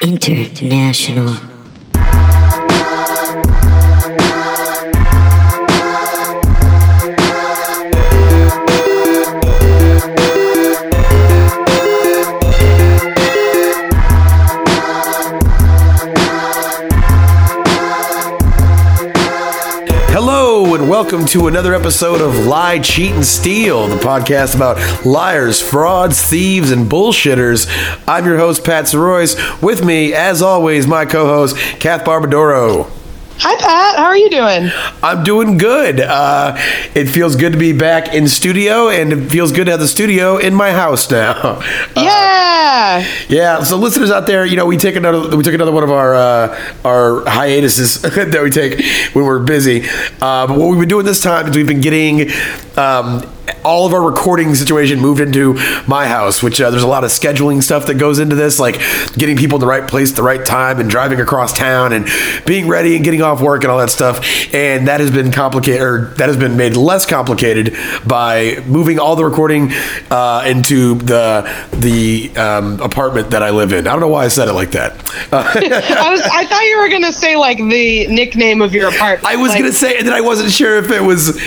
International. Welcome to another episode of Lie, Cheat, and Steal, the podcast about liars, frauds, thieves, and bullshitters. I'm your host, Pat Soroyce. With me, as always, my co host, Kath Barbadoro. Hi, Pat. How are you doing? I'm doing good. Uh, it feels good to be back in studio, and it feels good to have the studio in my house now. Uh, yeah. Yeah, so listeners out there, you know, we take another we took another one of our uh, our hiatuses that we take when we're busy. Uh, but what we've been doing this time is we've been getting um, all of our recording situation moved into my house, which uh, there's a lot of scheduling stuff that goes into this, like getting people in the right place at the right time and driving across town and being ready and getting off work and all that stuff. And that has been complicated, or that has been made less complicated by moving all the recording uh, into the the um, apartment that I live in. I don't know why I said it like that. Uh, I was. I thought you were gonna say like the nickname of your apartment. I was Like, gonna say, and then I wasn't sure if it was,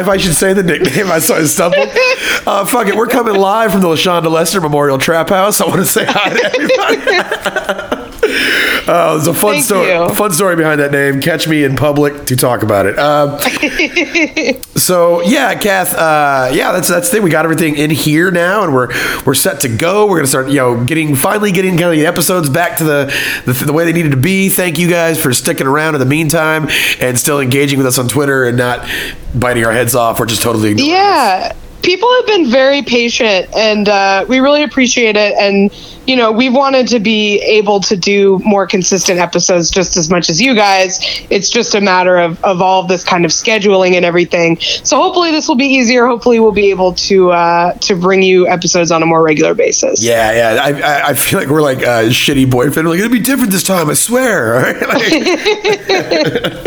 if I should say the nickname. I saw I stumbled. Uh, fuck it, we're coming live from the Lashonda Lester Memorial Trap House. I want to say hi to everybody. Uh, there's a fun Thank story. you. Fun story behind that name. Catch me in public to talk about it. Um, so yeah, Kath. Uh, yeah, that's that's the thing. We got everything in here now, and we're we're set to go. We're gonna start, you know, getting finally getting kind of the episodes back to the, the the way they needed to be. Thank you guys for sticking around in the meantime and still engaging with us on Twitter and not biting our heads off or just totally ignoring us. People have been very patient, and uh, we really appreciate it. And you know, we wanted to be able to do more consistent episodes just as much as you guys. It's just a matter of, of all of this kind of scheduling and everything. So hopefully, this will be easier. Hopefully, we'll be able to uh, to bring you episodes on a more regular basis. Yeah, yeah. I, I, I feel like we're like a shitty boyfriend. We're like, it'll be different this time, I swear. Right? Like-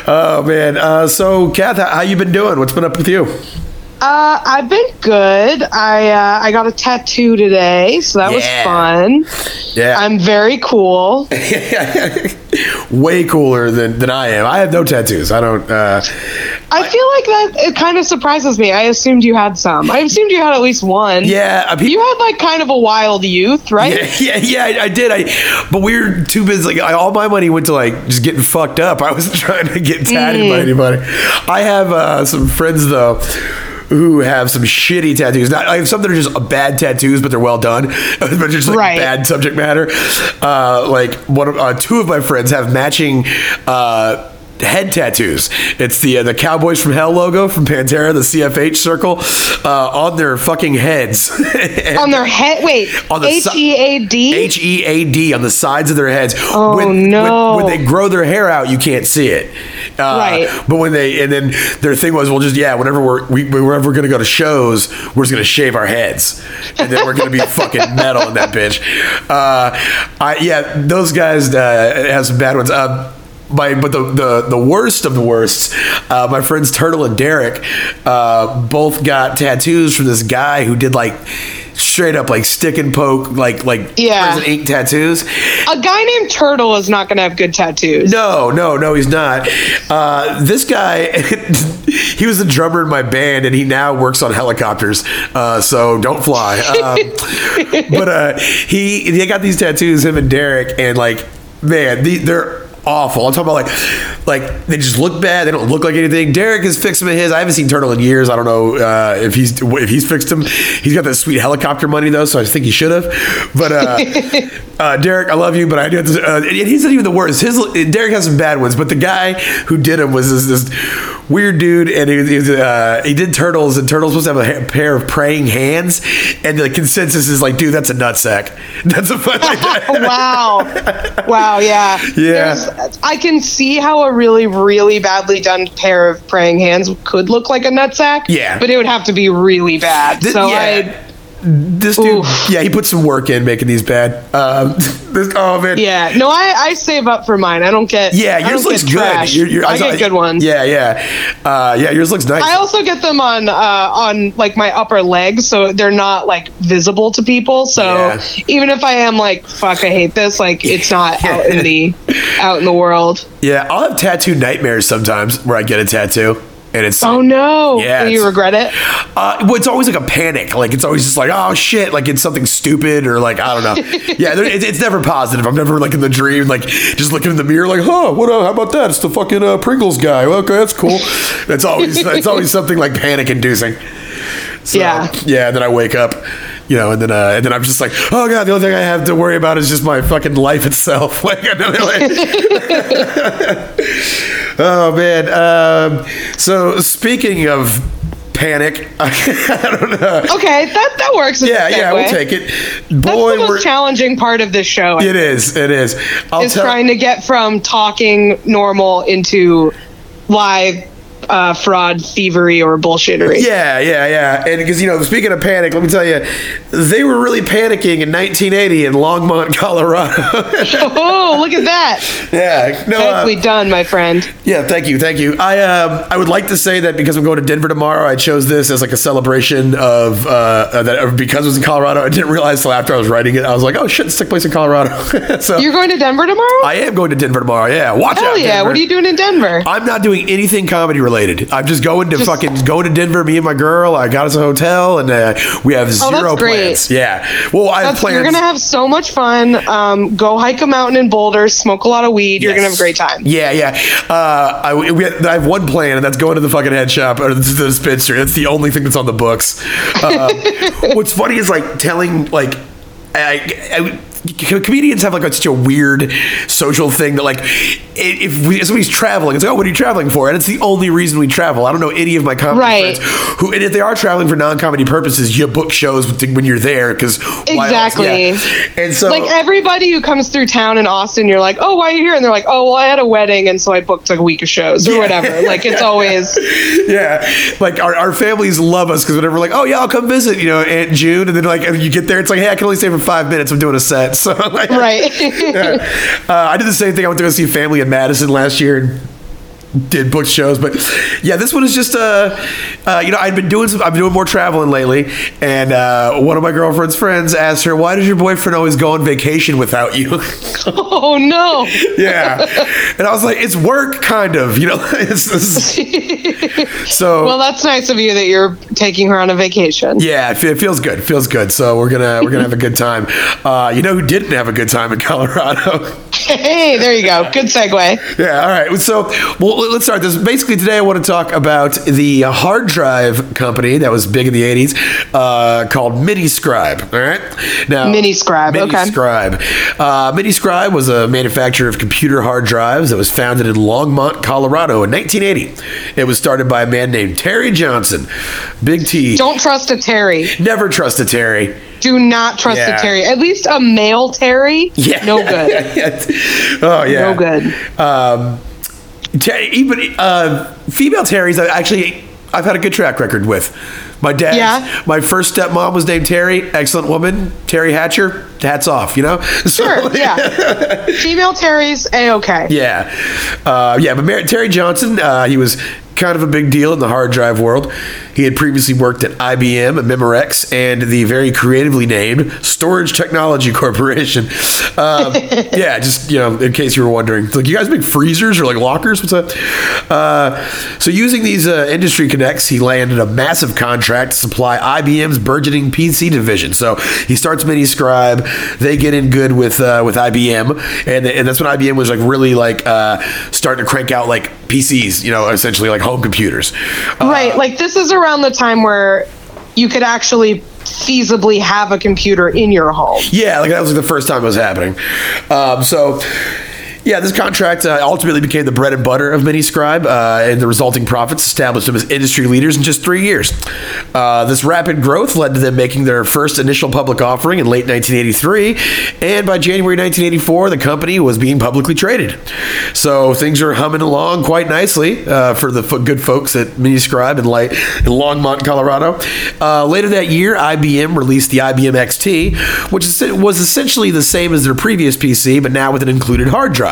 oh, man. Uh, so, Kath, how, how you been doing? What's been up with you? Uh, I've been good. I uh, I got a tattoo today, so that Yeah. was fun. Yeah. I'm very cool. Way cooler than, than I am. I have no tattoos. I don't. Uh, I feel like that it kind of surprises me. I assumed you had some. I assumed you had at least one. yeah. uh, people- You had like kind of a wild youth, right? Yeah, yeah, yeah, I, I did. I, but we were too busy. Like, I, all my money went to like just getting fucked up. I wasn't trying to get tatted by anybody. I have uh, some friends though who have some shitty tattoos. Not, have some that are just bad tattoos, but they're well done. but just like Right. bad subject matter. Uh, like one of uh, two of my friends have matching. Uh, Head tattoos. It's the uh, the Cowboys from Hell logo from Pantera, the CFH circle, uh, on their fucking heads. On their head. Wait. On the H E A D. H E A D on the sides of their heads. Oh, when, no. When, when they grow their hair out, you can't see it. Uh, Right. But when they and then their thing was, well, just yeah, whenever we're we, whenever we're gonna go to shows, we're just gonna shave our heads, and then we're gonna be fucking metal in that bitch. Uh, I yeah, those guys uh, have some bad ones. Uh, my, but the, the the worst of the worst, uh, my friends Turtle and Derek, uh, both got tattoos from this guy who did like straight up like stick and poke like like Yeah. prison ink tattoos. A guy named Turtle is not going to have good tattoos. No, no, no, he's not. Uh, this guy, he was the drummer in my band, and he now works on helicopters. Uh, so don't fly. Um, but uh, he he got these tattoos, him and Derek, and like, man, the, they're awful. I'm talking about like, like they just look bad. They don't look like anything. Derek has fixed them in his. I haven't seen Turtle in years. I don't know uh, if he's if he's fixed him. He's got that sweet helicopter money though, so I think he should have. But uh, uh, Derek, I love you, but I do. Have to, uh, and he's not even the worst. His Derek has some bad ones, but the guy who did him was this, this weird dude, and he, he, uh, he did turtles, and turtles supposed to have a pair of praying hands, and the consensus is like, dude, that's a nutsack. That's a fucking. wow. Wow, yeah. Yeah. There's- I can see how a really, really badly done pair of praying hands could look like a nutsack. Yeah. But it would have to be really bad. Th- so yeah. I this dude, Oof. yeah, he put some work in making these bad. Um, this, oh man, Yeah, no, I, I save up for mine. I don't get. yeah, I yours looks good. trash. Your- your- I, saw- get good ones. Yeah, yeah, uh, yeah. Yours looks nice. I also get them on uh, on like my upper legs, so they're not like visible to people. So Yeah. even if I am like, fuck, I hate this, like it's not out in the out in the world. yeah, I'll have tattoo nightmares sometimes where I get a tattoo. And it's Oh no! Yeah, Do you regret it? Uh, well, it's always like a panic. Like it's always just like, oh shit, like it's something stupid or like I don't know. yeah, it's, it's never positive. I'm never like in the dream, like just looking in the mirror, like, huh, what? Uh, how about that? It's the fucking uh, Pringles guy. Okay, that's cool. It's always it's always something like panic inducing. So, Yeah. yeah. Then I wake up, you know, and then uh, and then I'm just like, oh god, the only thing I have to worry about is just my fucking life itself. Like, oh man. Um, so speaking of panic, I don't know. Okay, that that works. Yeah, yeah, we'll take it. That's Boy, the we're. most challenging part of this show. It is. It is. I'll is tell. trying to get from talking normal into live uh, fraud, thievery, or bullshittery. Yeah, yeah, yeah. And because, you know, speaking of panic, let me tell you, they were really panicking in 1980 in Longmont, Colorado. Oh, look at that! yeah. No, uh, Nicely done, my friend. Yeah, thank you, thank you. I um, I would like to say that because I'm going to Denver tomorrow, I chose this as like a celebration of uh, that uh, because it was in Colorado. I didn't realize till after I was writing it, I was like, oh shit, this took place in Colorado. so You're going to Denver tomorrow? I am going to Denver tomorrow. Yeah, watch Hell out. yeah! Denver. What are you doing in Denver? I'm not doing anything comedy related. I'm just going to Just- fucking go to Denver. Me and my girl. I got us a hotel, and uh, we have Oh, zero great. plans. Yeah. Well, I have plans. you're gonna have so much fun. Um, go hike a mountain in Boulder, smoke a lot of weed. You're gonna have a great time. Yeah, yeah. Uh, I, I have one plan, and that's going to the fucking head shop or to the dispensary. That's the only thing that's on the books. Uh, what's funny is like telling like. I, I, comedians have like such a weird social thing that like if we, if somebody's traveling it's like oh what are you traveling for and it's the only reason we travel i don't know any of my comedy Right. friends who and if they are traveling for non-comedy purposes you book shows when you're there because Exactly. and so Like everybody who comes through town in Austin, you're like, oh, why are you here? And they're like, oh, well, I had a wedding, and so I booked like a week of shows or Yeah. whatever. Like it's always yeah, like our, our families love us because whenever we're like, oh yeah, I'll come visit, you know, Aunt June, and then like and you get there, it's like, hey, I can only stay for five minutes. I'm doing a set, so like, right. uh, I did the same thing. I went to go see Family in Madison last year. Did book shows, but yeah, this one is just uh, uh, you know, I've been doing some, I've been doing more traveling lately, and uh, one of my girlfriend's friends asked her, "Why does your boyfriend always go on vacation without you?" oh no. yeah, and I was like, "It's work, kind of, you know." so Well, that's nice of you that you're taking her on a vacation. Yeah, it fe- it feels good. It feels good. So we're gonna we're gonna have a good time. Uh, you know who didn't have a good time in Colorado? Hey, there you go. Good segue. yeah. All right. So well, let's start this. Basically, today I want to talk about the hard drive company that was big in the '80s, uh, called Miniscribe. All right. Now, Miniscribe, okay. Miniscribe. Uh, Miniscribe was a manufacturer of computer hard drives that was founded in Longmont, Colorado, in 1980. It was started by a man named Terry Johnson. Big T. Don't trust a Terry. Never trust a Terry. Do not trust Yeah. a Terry. At least a male Terry. Yeah. No good. oh yeah. No good. Um, even uh, female Terrys, I actually I've had a good track record with. My dad, Yeah. my first stepmom was named Terry. Excellent woman, Terry Hatcher. Hats off, you know. So, Sure. Yeah. Female Terry's a okay. yeah, uh, yeah. But Mar- Terry Johnson, uh, he was kind of a big deal in the hard drive world. He had previously worked at IBM, and Memorex, and the very creatively named Storage Technology Corporation. Um, yeah, just you know, in case you were wondering, It's like you guys make freezers or like lockers? What's up? Uh, so using these uh, industry connects, he landed a massive contract to supply IBM's burgeoning PC division. So he starts Miniscribe. They get in good with uh, with IBM, and and that's when IBM was like really like uh, starting to crank out like PCs, you know, essentially like home computers. Uh, Right. Like this is around the time where you could actually feasibly have a computer in your home. Yeah, like that was like the first time it was happening. Um, so Yeah, this contract uh, ultimately became the bread and butter of Miniscribe, uh, and the resulting profits established them as industry leaders in just three years. Uh, this rapid growth led to them making their first initial public offering in late 1983, and by January 1984, the company was being publicly traded. So things are humming along quite nicely uh, for the fo- good folks at Miniscribe in, Light, in Longmont, Colorado. Uh, later that year, IBM released the IBM XT, which was essentially the same as their previous PC, but now with an included hard drive.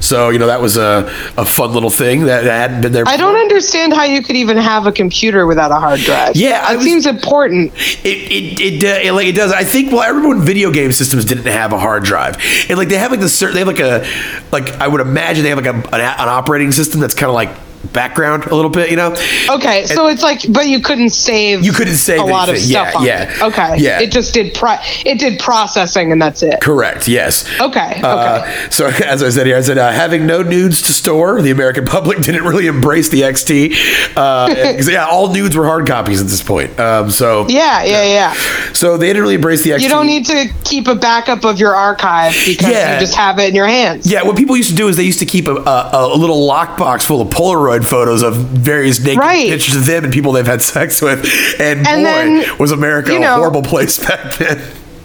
So, you know, that was a, a fun little thing that, hadn't been there. Before. I don't understand how you could even have a computer without a hard drive. Yeah, it was- seems important. It it, it, uh, it like it does. I think well, everyone video game systems didn't have a hard drive, and like they have like the cer- they have like a like I would imagine they have like a, an, an operating system that's kind of like background a little bit, you know. Okay, so it's like, but you couldn't save. You couldn't save a lot of stuff Yeah, on yeah. it. Okay. Yeah. It just did pro- it did processing and that's it. Correct. Yes. Okay. Okay. Uh, so as I said here, I said uh, having no nudes to store, the American public didn't really embrace the XT. Uh, and- yeah, all nudes were hard copies at this point. Um, so yeah, yeah, yeah. so they didn't really embrace the XT. You don't need to keep a backup of your archive because Yeah. you just have it in your hands. Yeah, what people used to do is they used to keep a, a, a little lockbox full of Polaroid photos of various naked Right. pictures of them and people they've had sex with. And, And boy, then, was America you a horrible place back then.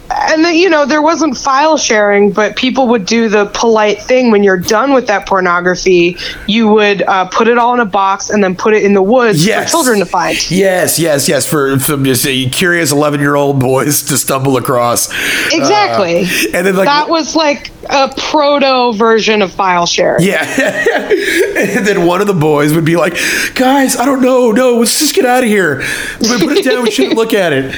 and then you know there wasn't file sharing but people would do the polite thing when you're done with that pornography you would uh, put it all in a box and then put it in the woods Yes. for children to find Yes, yes, yes. For some just uh, curious eleven-year-old boys to stumble across. exactly Uh, and then like that was like a proto version of file sharing Yeah. and then one of the boys would be like, guys, I don't know. No, let's just get out of here. We put it down. We shouldn't look at it.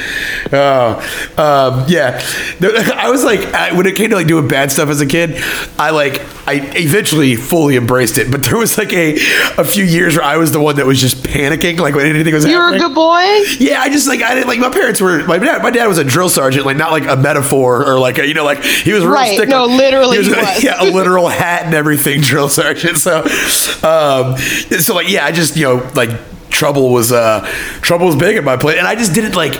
Oh, um, yeah. I was like, when it came to like doing bad stuff as a kid, I like, I eventually fully embraced it. But there was like a, a few years where I was the one that was just panicking, like when anything was you were a good boy Yeah, I just like I didn't like my parents were my dad. My dad was a drill sergeant, like not like a metaphor or like a, you know like he was Right, stickler. no, literally he was, he was. yeah a literal hat and everything drill sergeant. So, um, so like yeah, I just you know like trouble was uh trouble was big in my play, and I just didn't like.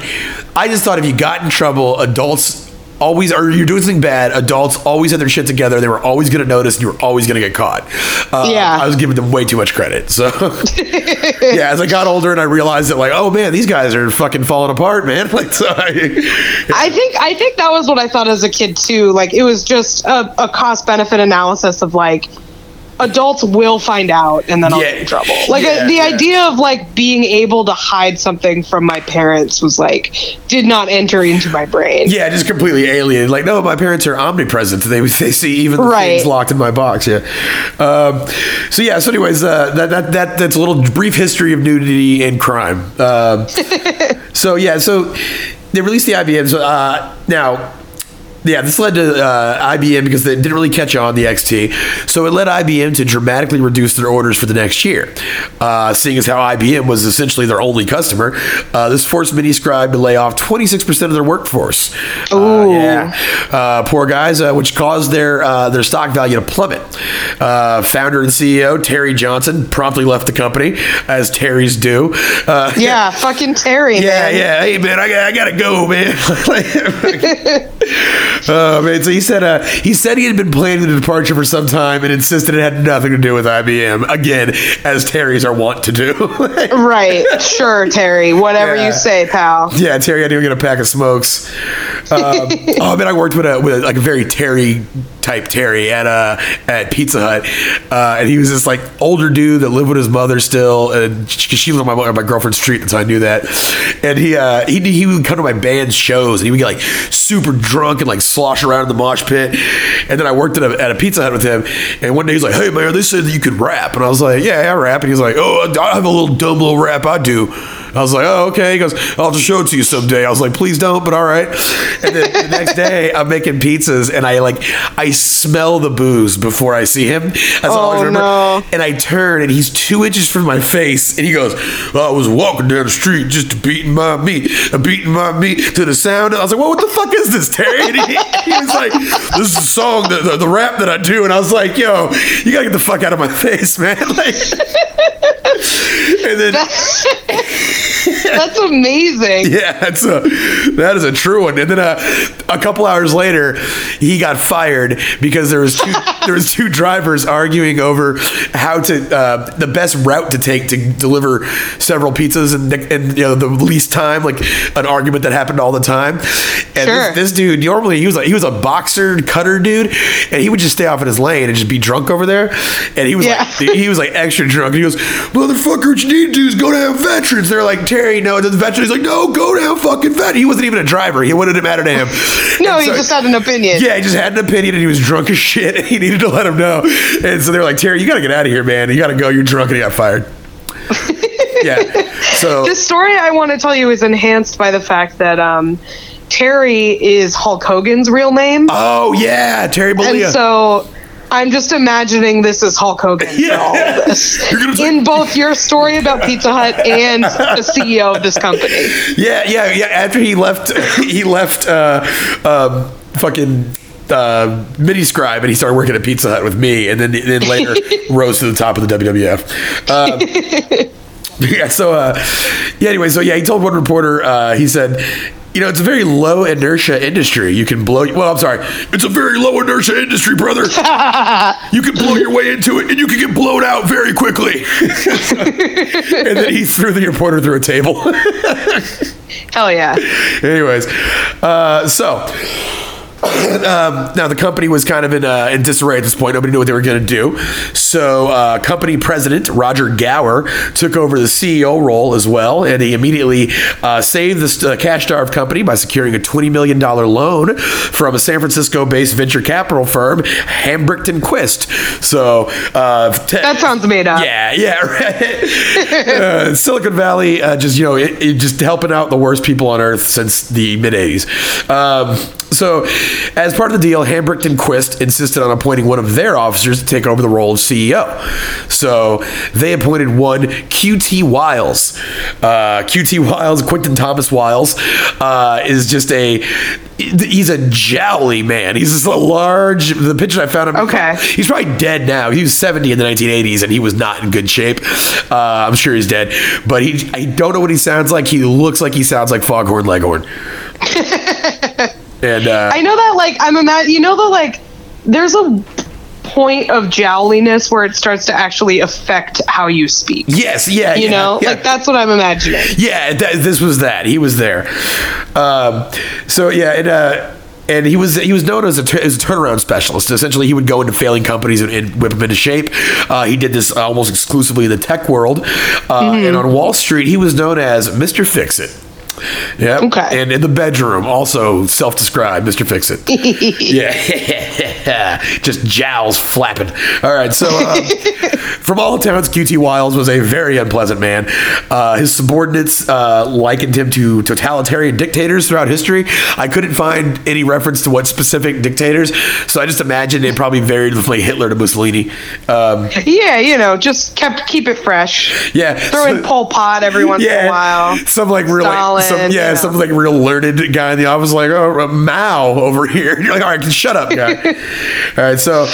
I just thought if you got in trouble, adults. Always, or you're doing something bad. Adults always had their shit together. They were always going to notice, and you were always going to get caught. Uh, Yeah. I was giving them way too much credit. So, yeah, as I got older and I realized that, like, oh man, these guys are fucking falling apart, man. Like, so I, I think I think that was what I thought as a kid too. Like it was just a, a cost benefit analysis of like adults will find out and then I'll Yeah. get in trouble. Like Yeah, uh, the yeah. idea of like being able to hide something from my parents was like did not enter into my brain. yeah, just completely alien. Like, no, my parents are omnipresent. They they see even the Right. things locked in my box. Yeah. Um, so yeah. So anyways, uh, that, that that that's a little brief history of nudity and crime. Um, so yeah. So they released the IBM. So uh, now. Yeah, this led to uh, IBM because they didn't really catch on the XT. So it led IBM to dramatically reduce their orders for the next year. Uh, seeing as how IBM was essentially their only customer, uh, this forced Miniscribe to lay off 26% of their workforce. Ooh. yeah, uh, poor guys, uh, which caused their uh, their stock value to plummet. Uh, founder and CEO Terry Johnson promptly left the company, as Terrys do. Uh, Yeah, fucking Terry. yeah, man. yeah. Hey, man, I, got- I gotta go, man. oh man, so he said uh, he said he had been planning the departure for some time and insisted it had nothing to do with IBM. Again, as Terry's are wont to do. Right. Sure, Terry. Whatever Yeah. you say, pal. yeah, Terry, I didn't get a pack of smokes. Um, oh man, I worked with a with a, like a very Terry type Terry at uh at Pizza Hut, uh, and he was this like older dude that lived with his mother still, and she, she lived on my on my girlfriend's street, and so I knew that. And he uh, he he would come to my band's shows, and he would get like super drunk and like slosh around in the mosh pit. And then I worked at a, at a Pizza Hut with him, and one day he's like, "Hey man, they said that you could rap," and I was like, "Yeah, I rap," and he's like, "Oh, I have a little dumb little rap I do." I was like, "Oh, okay." He goes, "I'll just show it to you someday." I was like, "Please don't," but all right. And then the next day, I'm making pizzas, and I like I smell the booze before I see him. That's all I Oh, remember. no. And I turn, and he's two inches from my face, and he goes, "I was walking down the street just beating my meat, uh, beating my meat to the sound." I was like, "Well, what the fuck is this, Terry?" And he, he was like, "This is a song, the, the, the rap that I do," and I was like, "Yo, you gotta get the fuck out of my face, man!" Like. And then That's amazing. yeah, that's a that is a true one. And then uh, a couple hours later, he got fired because there was two, there was two drivers arguing over how to uh, the best route to take to deliver several pizzas and and you know the least time, like an argument that happened all the time. And Sure. this, this dude normally he was like he was a boxer cutter dude, and he would just stay off in his lane and just be drunk over there. And he was Yeah. like he was like extra drunk. And He goes, "Motherfucker, what you need to do is go down veterans." They're like, "Terry, no." The veterans He's like, "No, go down fucking vet." He wasn't even a driver. He wouldn't have mattered to him. No, And he so- just had an opinion. yeah, he just had an opinion and he was drunk as shit and he needed to let him know. And so they're like, Terry, you got to get out of here, man. You got to go. You're drunk and he got fired. yeah. So, This story I want to tell you is enhanced by the fact that um, Terry is Hulk Hogan's real name. oh, yeah, Terry and Bollea. so I'm just imagining this is Hulk Hogan Yeah. all this. You're gonna say- In both your story about Pizza Hut and the CEO of this company. yeah, yeah, yeah. After he left, he left uh, um, fucking. Uh, Miniscribe and he started working at Pizza Hut with me and then then later rose to the top of the WWF. Um, Yeah. So, uh, yeah. Anyway, so yeah, he told one reporter, uh, he said, you know, it's a very low inertia industry. You can blow. Well, I'm sorry, it's a very low inertia industry, brother. you can blow your way into it, and you can get blown out very quickly. and then he threw the reporter through a table. Hell yeah. Anyways, uh, so. Um, now the company was kind of in, uh, in disarray at this point. Nobody knew what they were going to do. So, uh, company president Roger Gower took over the CEO role as well, and he immediately uh, saved the uh, cash-starved company by securing a twenty million dollar loan from a San Francisco-based venture capital firm, Hambrecht and Quist. So, uh, te- That sounds made up. yeah, yeah, right. uh, Silicon Valley, uh, just you know, it, it just helping out the worst people on earth since the mid '80s. Um, so, as part of the deal, Hambrecht and Quist insisted on appointing one of their officers to take over the role of CEO. So they appointed one QT Wiles. Uh, QT Wiles, Quentin Thomas Wiles, uh, is just a he's a jowly man. He's just a large. The picture I found him. Okay. He's probably dead now. He was 70 in the 1980s and he was not in good shape. Uh, I'm sure he's dead. But he, I don't know what he sounds like. He looks like he sounds like Foghorn Leghorn. and uh, I know that, like, I'm imagine. You know the like. There's a point of jowliness where it starts to actually affect how you speak. yes, yeah, You yeah, know, yeah. like that's what I'm imagining. Yeah, that, this was that. He was there. Um, so yeah, and uh, and he was he was known as a, as a turnaround specialist. Essentially, he would go into failing companies and, and whip them into shape. Uh, he did this almost exclusively in the tech world, uh, and on Wall Street, he was known as Mister Fix It. Yeah. Okay. And in the bedroom, also self-described, Mr. Fix It. yeah. Just jowls flapping. All right. So, um, from all accounts, QT Wiles was a very unpleasant man. Uh, his subordinates uh, likened him to totalitarian dictators throughout history. I couldn't find any reference to what specific dictators, so I just imagine it probably varied from like Hitler to Mussolini. Um, Yeah, you know, just kept keep it fresh. yeah. Throw in Pol Pot every once in a while. Some like really. Stalin, some, yeah, some like real learned guy in the office, like oh Mao over here. You're like, all right, shut up, guy. all right, so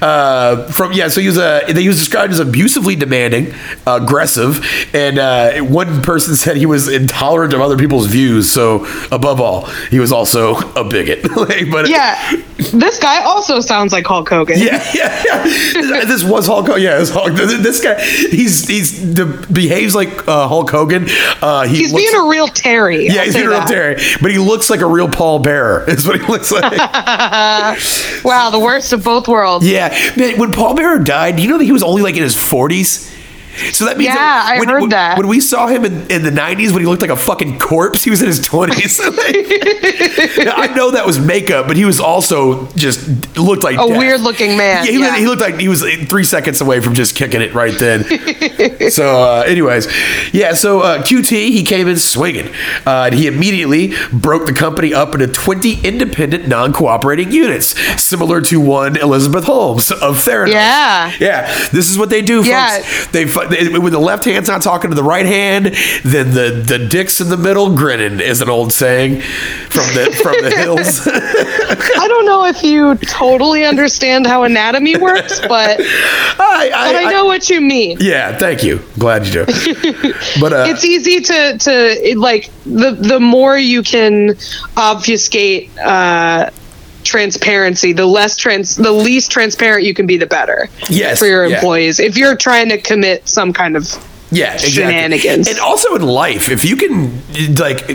uh, from yeah, so he was a he was described as abusively demanding, aggressive, and uh, one person said he was intolerant of other people's views. So above all, he was also a bigot. like, but Yeah, this guy also sounds like Hulk Hogan. yeah, yeah, yeah. This was Hulk. Hogan. Yeah, this Hulk. This guy, he's he's the, behaves like uh, Hulk Hogan. Uh, he He's looks- being a real Terry. yeah, I'll he's a real that. Terry, but he looks like a real Paul Bearer. Is what he looks like. Wow, the worst of both worlds. yeah, man. When Paul Bearer died, do you know that he was only like in his forties? So that means Yeah, that I when, heard when, that. when we saw him in, in the '90s when he looked like a fucking corpse, he was in his 20s. I know that was makeup, but he was also just looked like A death. weird looking man. Yeah, he, yeah. he looked like he was three seconds away from just kicking it right then. so, uh, anyways, yeah. So uh, QT he came in swinging, uh, and he immediately broke the company up into twenty independent, non-cooperating units, similar to one Elizabeth Holmes of Theranos. Yeah. yeah. This is what they do. Folks. Yeah. They when the left hand's not talking to the right hand, then the the dick's in the middle grinning is an old saying from the from the hills. I don't know if you totally understand how anatomy works, but I, but I know what you mean. Yeah, thank you. Glad you do. But uh, it's easy to to like the the more you can obfuscate uh, transparency, the less trans the least transparent you can be the better. Yes, for your yeah. employees. If you're trying to commit some kind of yeah, exactly. shenanigans. And also in life, if you can like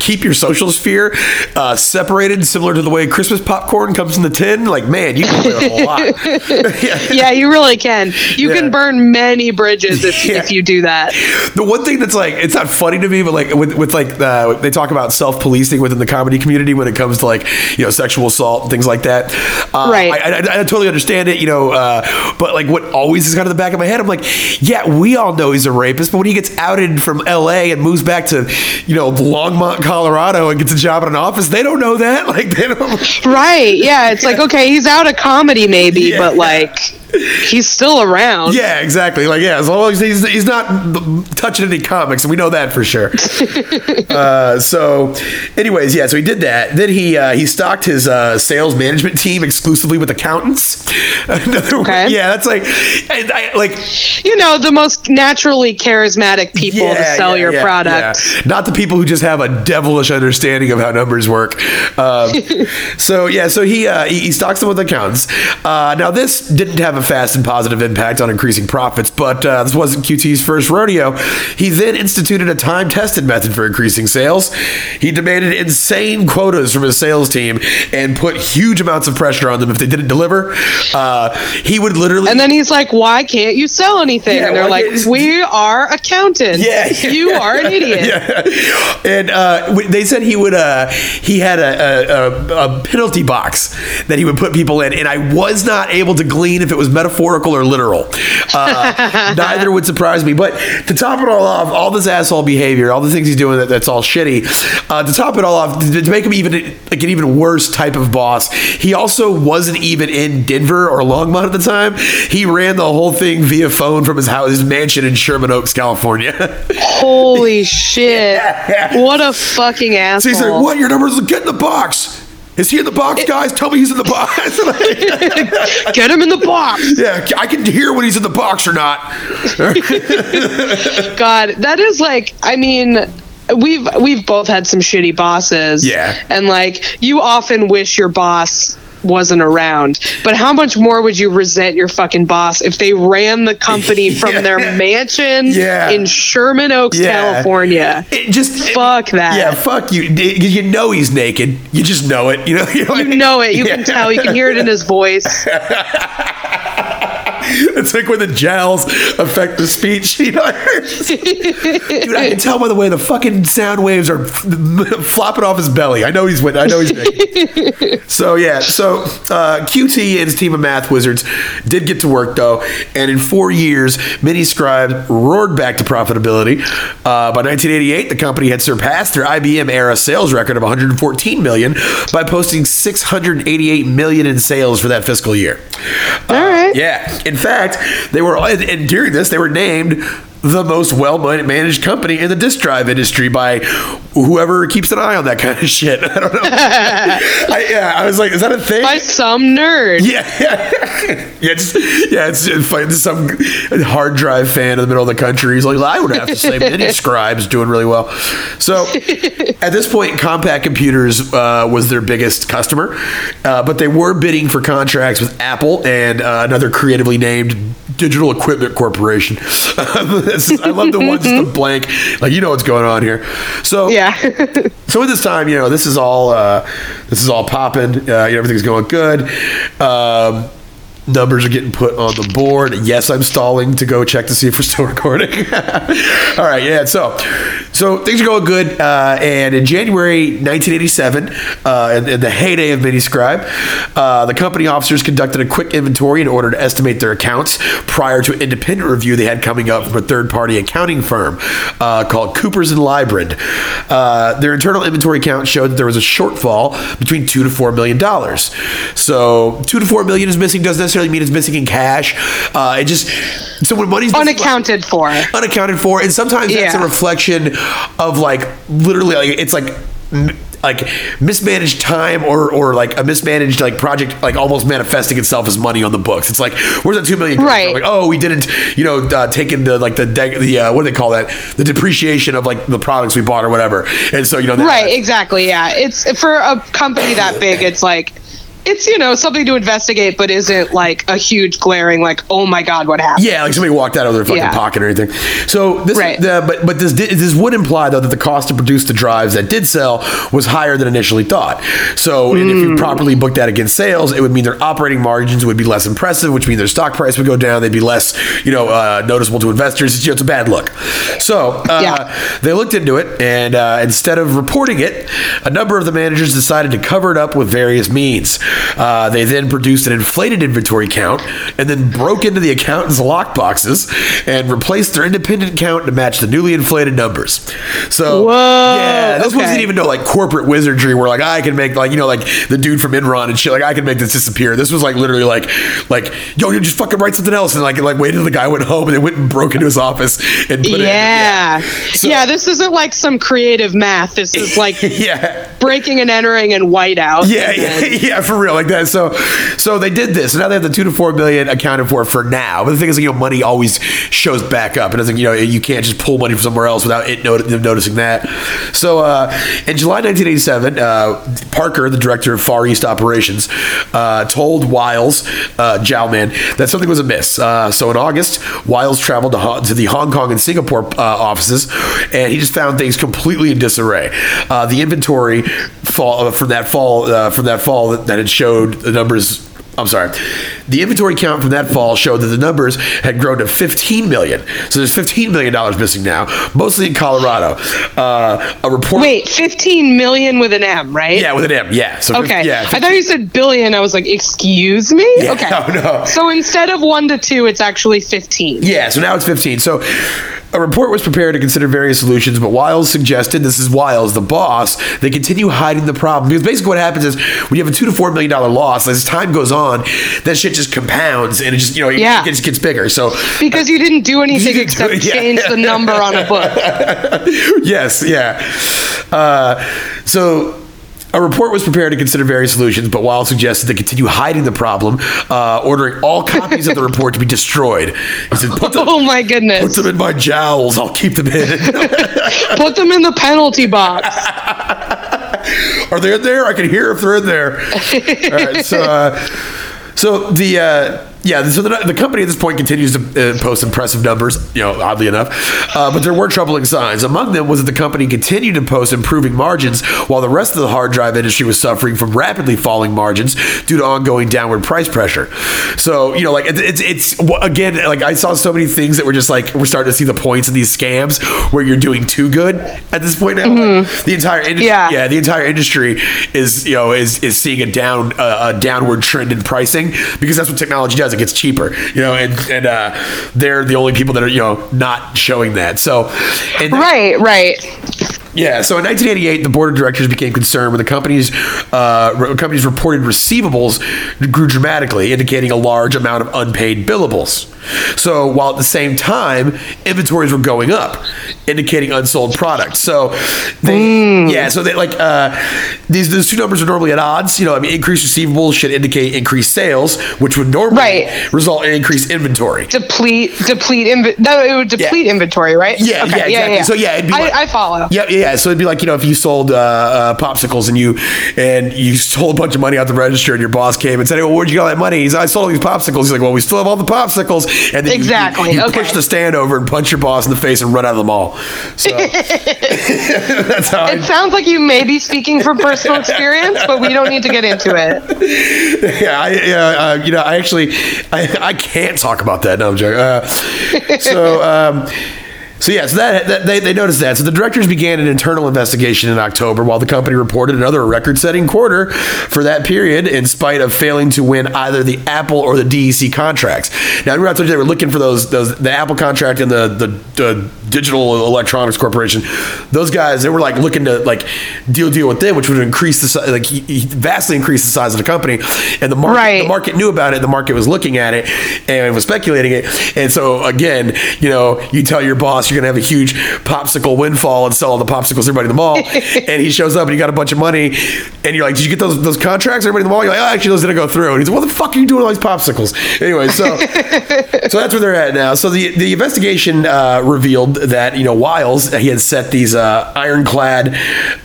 keep your social sphere uh, separated, similar to the way Christmas popcorn comes in the tin, like man, you can win a whole lot. yeah. yeah, you really can. You Yeah. can burn many bridges if, Yeah. if you do that. The one thing that's like it's not funny to me, but like with, with like uh, they talk about self policing within the comedy community when it comes to like you know sexual assault and things like that. Uh, Right. I, I, I totally understand it, you know. Uh, but like what always is kind of the back of my head, I'm like, yeah, we all know he's a rapist, but when he gets outed from L.A. and moves back to you know Longmont, Colorado, and gets a job in an office, they don't know that. Like they don't. Right. Yeah. It's like, okay, he's out of comedy maybe, Yeah. but like he's still around. Yeah, exactly. Like, yeah, as long as he's, he's not touching any comics, and we know that for sure. uh, so, anyways, yeah, so he did that. Then he uh, he stocked his uh, sales management team exclusively with accountants. Okay. Yeah, that's like, I, I, like You know, the most naturally charismatic people to sell your product. yeah. Not the people who just have a devilish understanding of how numbers work. Um, so yeah, so he, uh, he he stocks them with accountants. Uh, now this didn't have a fast and positive impact on increasing profits, but uh, this wasn't QT's first rodeo. He then instituted a time-tested method for increasing sales. He demanded insane quotas from his sales team and put huge amounts of pressure on them if they didn't deliver. Uh, he would literally And then he's like, "Why can't you sell anything?" Yeah, and they're like, "We are accountants. Yeah, you yeah. are an idiot." Yeah. And uh, they said he would. Uh, he had a, a, a penalty box that he would put people in, and I was not able to glean if it was metaphorical or literal. Uh, neither would surprise me. But to top it all off, all this asshole behavior, all the things he's doing that, that's all shitty. Uh, to top it all off, to, to make him even like an even worse type of boss, he also wasn't even in Denver or Longmont at the time. He ran the whole thing via phone from his house, his mansion in Sherman Oaks, California. Holy shit! yeah. What a fucking So asshole! he's like, "What? Your numbers? Get in the box. Is he in the box, guys? Tell me he's in the box." Get him in the box. yeah, I can hear when he's in the box or not. God, that is like, I mean, we've we've both had some shitty bosses. Yeah. And like, you often wish your boss wasn't around. But how much more would you resent your fucking boss if they ran the company from Yeah. their mansion Yeah. in Sherman Oaks, Yeah. California? It just Fuck that. Yeah, fuck you. You know he's naked. You just know it. You know. You know it. You can tell. You can hear it in his voice. It's like when the jowls affect the speech. You know? Dude, I can tell by the way the fucking sound waves are flopping off his belly. I know he's with. I know he's so yeah, so uh, QT and his team of math wizards did get to work though, and in four years, Miniscribe roared back to profitability. Uh, by 1988, the company had surpassed their IBM era sales record of 114 million by posting 688 million in sales for that fiscal year. All right. Yeah. In fact, they were, and, during this, they were named the most well managed company in the disk drive industry by whoever keeps an eye on that kind of shit. I don't know. I, yeah, I was like, is that a thing? By some nerd. yeah, yeah, yeah. Just, yeah, it's, it's some hard drive fan in the middle of the country. He's like, I would have to say, Miniscribe's doing really well. So, at this point, Compaq Computers uh, was their biggest customer, uh, but they were bidding for contracts with Apple and uh, another creatively named Digital Equipment Corporation. I love the ones the blank, like you know what's going on here. So Yeah. so at this time, you know, this is all uh, this is all popping. Uh, you know, everything's going good. Um, numbers are getting put on the board. Yes, I'm stalling to go check to see if we're still recording. all right, yeah. So, so things are going good. Uh, and in January 1987, uh, in, in the heyday of Miniscribe, uh, the company officers conducted a quick inventory in order to estimate their accounts prior to an independent review they had coming up from a third party accounting firm uh, called Coopers and Lybrand. Uh, their internal inventory count showed that there was a shortfall between two to four million dollars. So two to four million is missing doesn't necessarily mean it's missing in cash. Uh, it just so when money's Unaccounted for. unaccounted for, and sometimes that's a reflection of like literally like it's like. Like mismanaged time, or or like a mismanaged like project, like almost manifesting itself as money on the books. It's like where's that two million? Right. Like oh, we didn't, you know, uh, take into like the de- the uh, what do they call that? The depreciation of like the products we bought or whatever. And so you know, that- Right, exactly. Yeah. It's for a company that big, it's like it's you know something to investigate, but isn't like a huge glaring like oh my god what happened. Yeah, like somebody walked out of their fucking Yeah. pocket or anything. So this, Right. the, but but this this would imply though that the cost to produce the drives that did sell was higher than initially thought. So and if Hmm. you properly booked that against sales, it would mean their operating margins would be less impressive, which means their stock price would go down. They'd be less, you know, uh, noticeable to investors. It's, you know, it's a bad look. So uh, Yeah. they looked into it, and uh, instead of reporting it, a number of the managers decided to cover it up with various means. Uh, they then produced an inflated inventory count, and then broke into the accountant's lockboxes and replaced their independent count to match the newly inflated numbers. So, Whoa, yeah, this okay. wasn't even no like corporate wizardry where like I can make like you know like the dude from Enron and shit like I can make this disappear. This was like literally like like yo you just fucking write something else and like like waited till the guy went home and they went and broke into his office and put it in. Yeah. So- yeah, this isn't like some creative math. This is like yeah. breaking and entering and whiteout. Yeah, yeah, yeah, for real, like that. So, so they did this. Now they have the two to four million accounted for for now. But the thing is, you know, money always shows back up. It doesn't, you know, you can't just pull money from somewhere else without it not- them noticing that. So, uh, in July 1987, uh, Parker, the director of Far East Operations, uh, told Wiles, uh, Jowman, that something was amiss. Uh, so in August, Wiles traveled to, Ho- to the Hong Kong and Singapore uh, offices, and he just found things completely in disarray. Uh, the inventory fall uh, from that fall uh, from that fall that, that had showed the numbers. I'm sorry. The inventory count from that fall showed that the numbers had grown to 15 million. So there's 15 million dollars missing now, mostly in Colorado. Uh, a report. Wait, 15 million with an M, right? Yeah, with an M. Yeah. So Okay. Yeah. I thought you said billion. I was like, excuse me? Yeah, okay. no, no. So instead of one to two, it's actually 15. Yeah, so now it's 15. So a report was prepared to consider various solutions, but Wiles suggested this is Wiles, the boss, they continue hiding the problem. Because basically what happens is when you have a two to four million dollar loss, as time goes on, that shit just compounds and it just, you know, Yeah. it just gets bigger. So Because you didn't do anything except yeah. change the number on a book. yes, yeah. Uh, so a report was prepared to consider various solutions, but Wiles suggested they continue hiding the problem, uh, ordering all copies of the report to be destroyed. He said, put them, Oh my goodness! put them in my jowls. I'll keep them in. Put them in the penalty box. Are they in there? I can hear if they're in there. All right, so, uh, so the uh, yeah, so the, the company at this point continues to uh, post impressive numbers. You know, oddly enough, uh, but there were troubling signs. Among them was that the company continued to post improving margins, while the rest of the hard drive industry was suffering from rapidly falling margins due to ongoing downward price pressure. So you know, like it, it's it's again, like I saw so many things that were just like we're starting to see the points in these scams where you're doing too good at this point now. Like, the entire industry, Yeah. yeah, the entire industry is you know is is seeing a down uh, a downward trend in pricing because that's what technology does. It gets cheaper, you know, and and uh, they're the only people that are you know not showing that. So, and Right, right. Yeah, so in 1988, the board of directors became concerned when the company's uh, re- company's reported receivables grew dramatically, indicating a large amount of unpaid billables. So while at the same time, inventories were going up, indicating unsold products. So they, yeah, so they like uh, these these two numbers are normally at odds. You know, I mean, increased receivables should indicate increased sales, which would normally Right. result in increased inventory. Deplete, deplete, inv- no, it would deplete inventory, right? Yeah, yeah, exactly. So, yeah, it'd be I, like- I follow. Yeah, yeah. Yeah. So it'd be like you know if you sold uh, uh, popsicles and you and you stole a bunch of money out the register and your boss came and said, "Hey, well, where'd you get all that money?" He's, "I sold all these popsicles." He's like, "Well, we still have all the popsicles." And then you- Exactly, You, you okay. push the stand over and punch your boss in the face and run out of the mall. So that's how. It I, sounds like you may be speaking from personal experience, but we don't need to get into it. yeah, I, uh, you know, I actually, I, I can't talk about that. No, I'm joking. Uh, so. Um, So yeah, so that, that they, they noticed that. So the directors began an internal investigation in October, while the company reported another record-setting quarter for that period, in spite of failing to win either the Apple or the DEC contracts. Now, remember I told you they were looking for those those the Apple contract and the the, the Digital Electronics Corporation. Those guys, they were like looking to like deal deal with them, which would increase the like vastly increase the size of the company, and the market Right. the market knew about it. The market was looking at it and was speculating it. And so again, you know, you tell your boss you're going to have a huge popsicle windfall and sell all the popsicles to everybody in the mall. and he shows up and you got a bunch of money, and you're like, "Did you get those those contracts?" Everybody in the mall, you're like, "Oh, actually, those didn't go through." And he's like, "What the fuck are you doing with all these popsicles?" Anyway, so so that's where they're at now. So the the investigation uh, revealed that you know Wiles he had set these uh, ironclad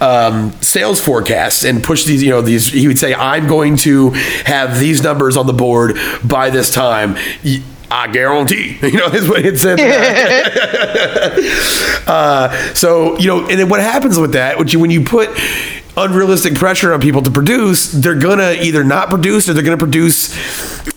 um, sales forecasts and pushed these you know these he would say I'm going to have these numbers on the board by this time. Y- I guarantee, you know, is what it said. uh, so you know, and then what happens with that? Which you, when you put unrealistic pressure on people to produce, they're gonna either not produce or they're gonna produce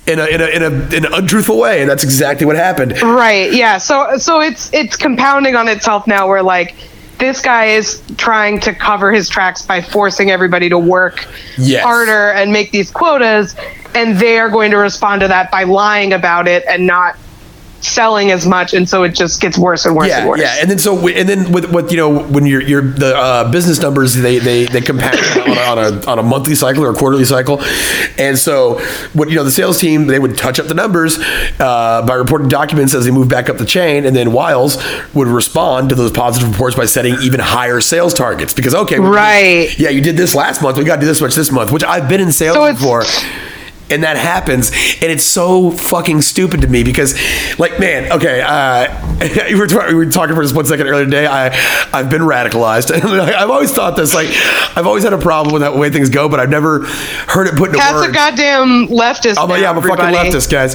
in a in a in, a, in an untruthful way, and that's exactly what happened. Right. Yeah. So so it's it's compounding on itself now. Where like this guy is trying to cover his tracks by forcing everybody to work Yes. harder and make these quotas, and they are going to respond to that by lying about it and not selling as much, and so it just gets worse and worse and Yeah, worse. yeah, and then so and then with what you know when your your the uh, business numbers they they they compound on a, on a on a monthly cycle or a quarterly cycle, and so what you know the sales team they would touch up the numbers uh, by reporting documents as they move back up the chain, and then Wiles would respond to those positive reports by setting even higher sales targets because okay, we- Right. yeah, you did this last month, we got to do this much this month, which I've been in sales So before and that happens and it's so fucking stupid to me because like man okay uh we were, talk- we were talking for just one second earlier today i i've been radicalized i've always thought this like i've always had a problem with the way things go but i've never heard it put into Cat's words a goddamn leftist. I'm, now, yeah, I'm a fucking leftist, guys.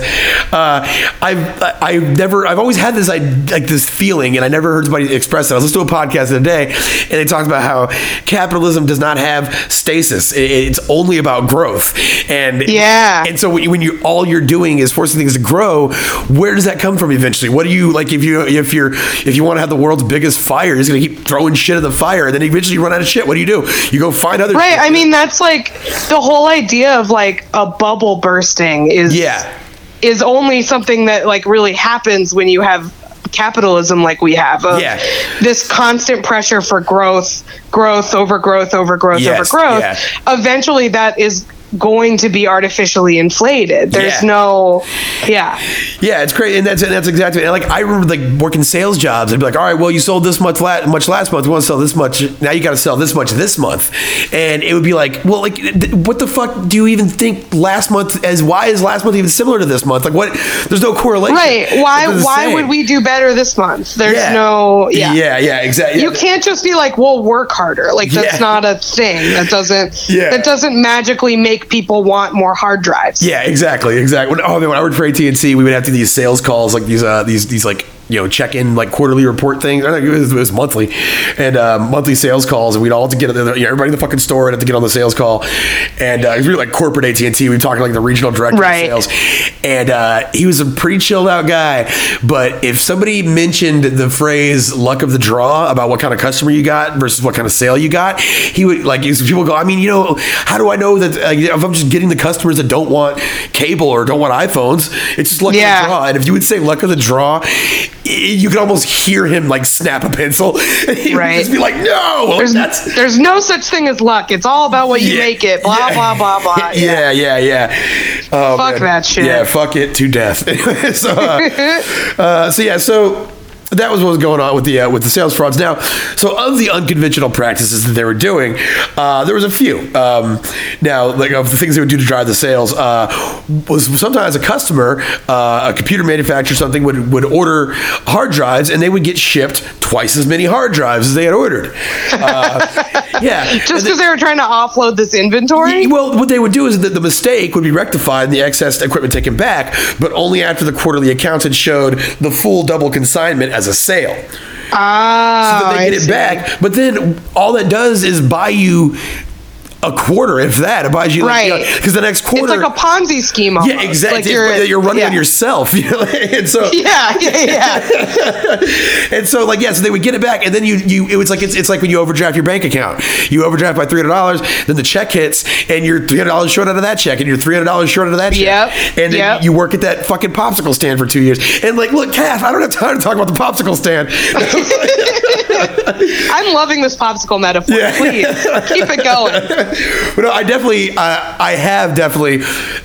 Uh, I've I've never I've always had this I, like this feeling, and I never heard somebody express it. I was listening to a podcast the other day, and they talked about how capitalism does not have stasis; It- it's only about growth. And Yeah. And so when you, when you all you're doing is forcing things to grow, where does that come from eventually? What do you like if you if you're if you want to have the world's biggest fire, you're just gonna keep throwing shit at the fire, and then eventually you run out of shit. What do you do? You go find other Right. shit. I mean, that's like the whole idea of like a bubble bursting is Yeah. is only something that like really happens when you have capitalism like we have. Of Yeah. This constant pressure for growth, growth over growth over growth Yes, over growth. yeah. Eventually, that is going to be artificially inflated. There's Yeah. no, yeah. Yeah, it's crazy, and that's and that's exactly. And like I remember like working sales jobs. I'd be like, all right, well, you sold this much last much last month. You want to sell this much now? You got to sell this much this month, and it would be like, well, like th- what the fuck do you even think last month as why is last month even similar to this month? Like what? There's no correlation. Right. Why? Why same. would we do better this month? There's Yeah. no. Yeah. yeah, yeah, exactly. You can't just be like, "Well, work harder." Like that's Yeah. not a thing. That doesn't. Yeah. That doesn't magically make people want more hard drives. Yeah, exactly, exactly. When, oh man, when I worked for AT and T, we would have to do these sales calls, like these, uh, these, these like you know check in like quarterly report things. I think it was, it was monthly, and uh, monthly sales calls, and we'd all have to get you know, everybody in the fucking store would have to get on the sales call, and uh, we were like corporate AT and T. We were talking like the regional director Right. of sales, and uh, he was a pretty chilled out guy. But if somebody mentioned the phrase "luck of the draw" about what kind of customer you got versus what kind of sale you got, he would like people go. I mean, you know, how do I know that uh, if I'm just getting the customers that don't want cable or don't want iPhones? It's just luck Yeah. of the draw. And if you would say luck of the draw, you could almost hear him like snap a pencil, he Right. just be like, "No, There's that's." there's no such thing as luck. It's all about what you Yeah. make it. Blah Yeah. blah blah blah. yeah, yeah, yeah. Oh, Fuck that shit. Yeah, fuck it to death. so, uh, uh, so yeah, so that was what was going on with the uh, with the sales frauds. Now, so of the unconventional practices that they were doing, uh, there was a few. Um, now, like of the things they would do to drive the sales uh, was sometimes a customer, uh, a computer manufacturer, something would would order hard drives, and they would get shipped twice as many hard drives as they had ordered. Uh, yeah, Just because they were trying to offload this inventory. well, what they would do is that the mistake would be rectified and the excess equipment taken back, but only after the quarterly accounts had showed the full double consignment as a sale. Ah, So that they get it back, but then all that does is buy you a quarter, if that. It buys you like Right. because the next quarter. It's like a Ponzi scheme. Almost. yeah, exactly. Like It's- you're, running yeah. on yourself, you know. and so Yeah, yeah, yeah. and so like yeah, so they would get it back, and then you you it was like it's, it's like when you overdraft your bank account. You overdraft by three hundred dollars, then the check hits, and you're three hundred dollars short out of that check, and you're three hundred dollars short out of that check. Yep, And then yep. you work at that fucking popsicle stand for two years. And like, look, Kath, I don't have time to talk about the popsicle stand. I'm loving this popsicle metaphor. Yeah. Please keep it going. but no, I definitely, uh, I have definitely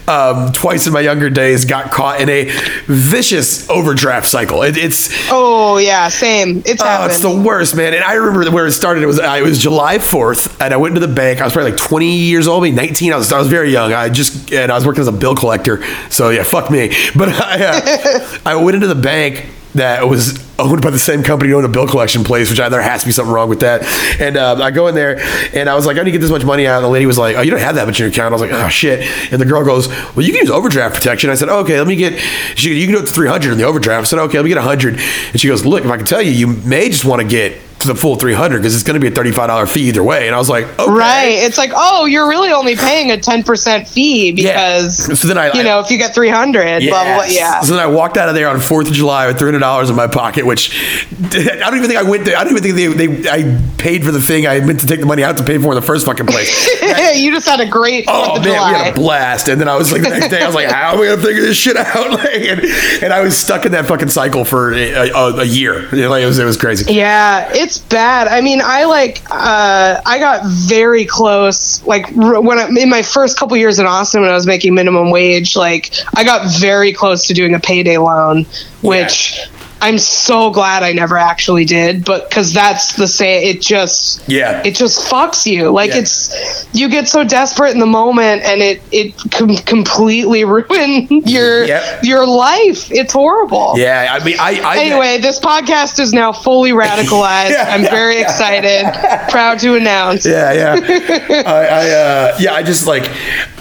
um, twice in my younger days got caught in a vicious overdraft cycle. It, it's Oh yeah, same. It's Oh, happened. it's the worst, man. And I remember where it started. It was uh, it was July fourth, and I went to the bank. I was probably like twenty years old, maybe nineteen. I was I was very young. I just and I was working as a bill collector. So yeah, fuck me. But I uh, I went into the bank that was owned by the same company owned a bill collection place, which I, there has to be something wrong with that. And um, I go in there, and I was like, I need to get this much money out. And the lady was like, Oh, you don't have that much in your account. I was like, Oh shit. And the girl goes, Well, you can use overdraft protection. I said, Okay, let me get. She You can do it to three hundred in the overdraft. I said, Okay, let me get hundred. And she goes, Look, if I can tell you, you may just want to get to the full 300 because it's going to be a $35 fee either way. And I was like, okay. Right. It's like, oh, you're really only paying a 10% fee Yeah. because, So then I- you know, if you get 300, blah, blah, blah. Yeah. So then I walked out of there on 4th of July with $300 in my pocket, which I don't even think I went there. I don't even think they, they I paid for the thing I meant to take the money out to pay for in the first fucking place. you just had a great 4th Oh of man, we July. had a blast! And then I was like, the next day, I was like, "How am I gonna figure this shit out?" Like, and, and I was stuck in that fucking cycle for a, a, a year. Like, it was it was crazy. Yeah, it's bad. I mean, I like uh, I got very close. Like when I, in my first couple years in Austin, when I was making minimum wage, like I got very close to doing a payday loan, which I'm so glad I never actually did. But because that's the say, it just Yeah. it just fucks you. Like Yeah. it's you get so desperate in the moment, and it it com- completely ruin your Yep. your life. It's horrible Yeah, I mean, I, I anyway, this podcast is now fully radicalized. Yeah, I'm yeah, very excited, proud to announce. Yeah, yeah. I, I uh, yeah, I just like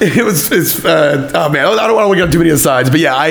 it was. It's uh, oh man, I don't want to get on too many sides, but yeah, I.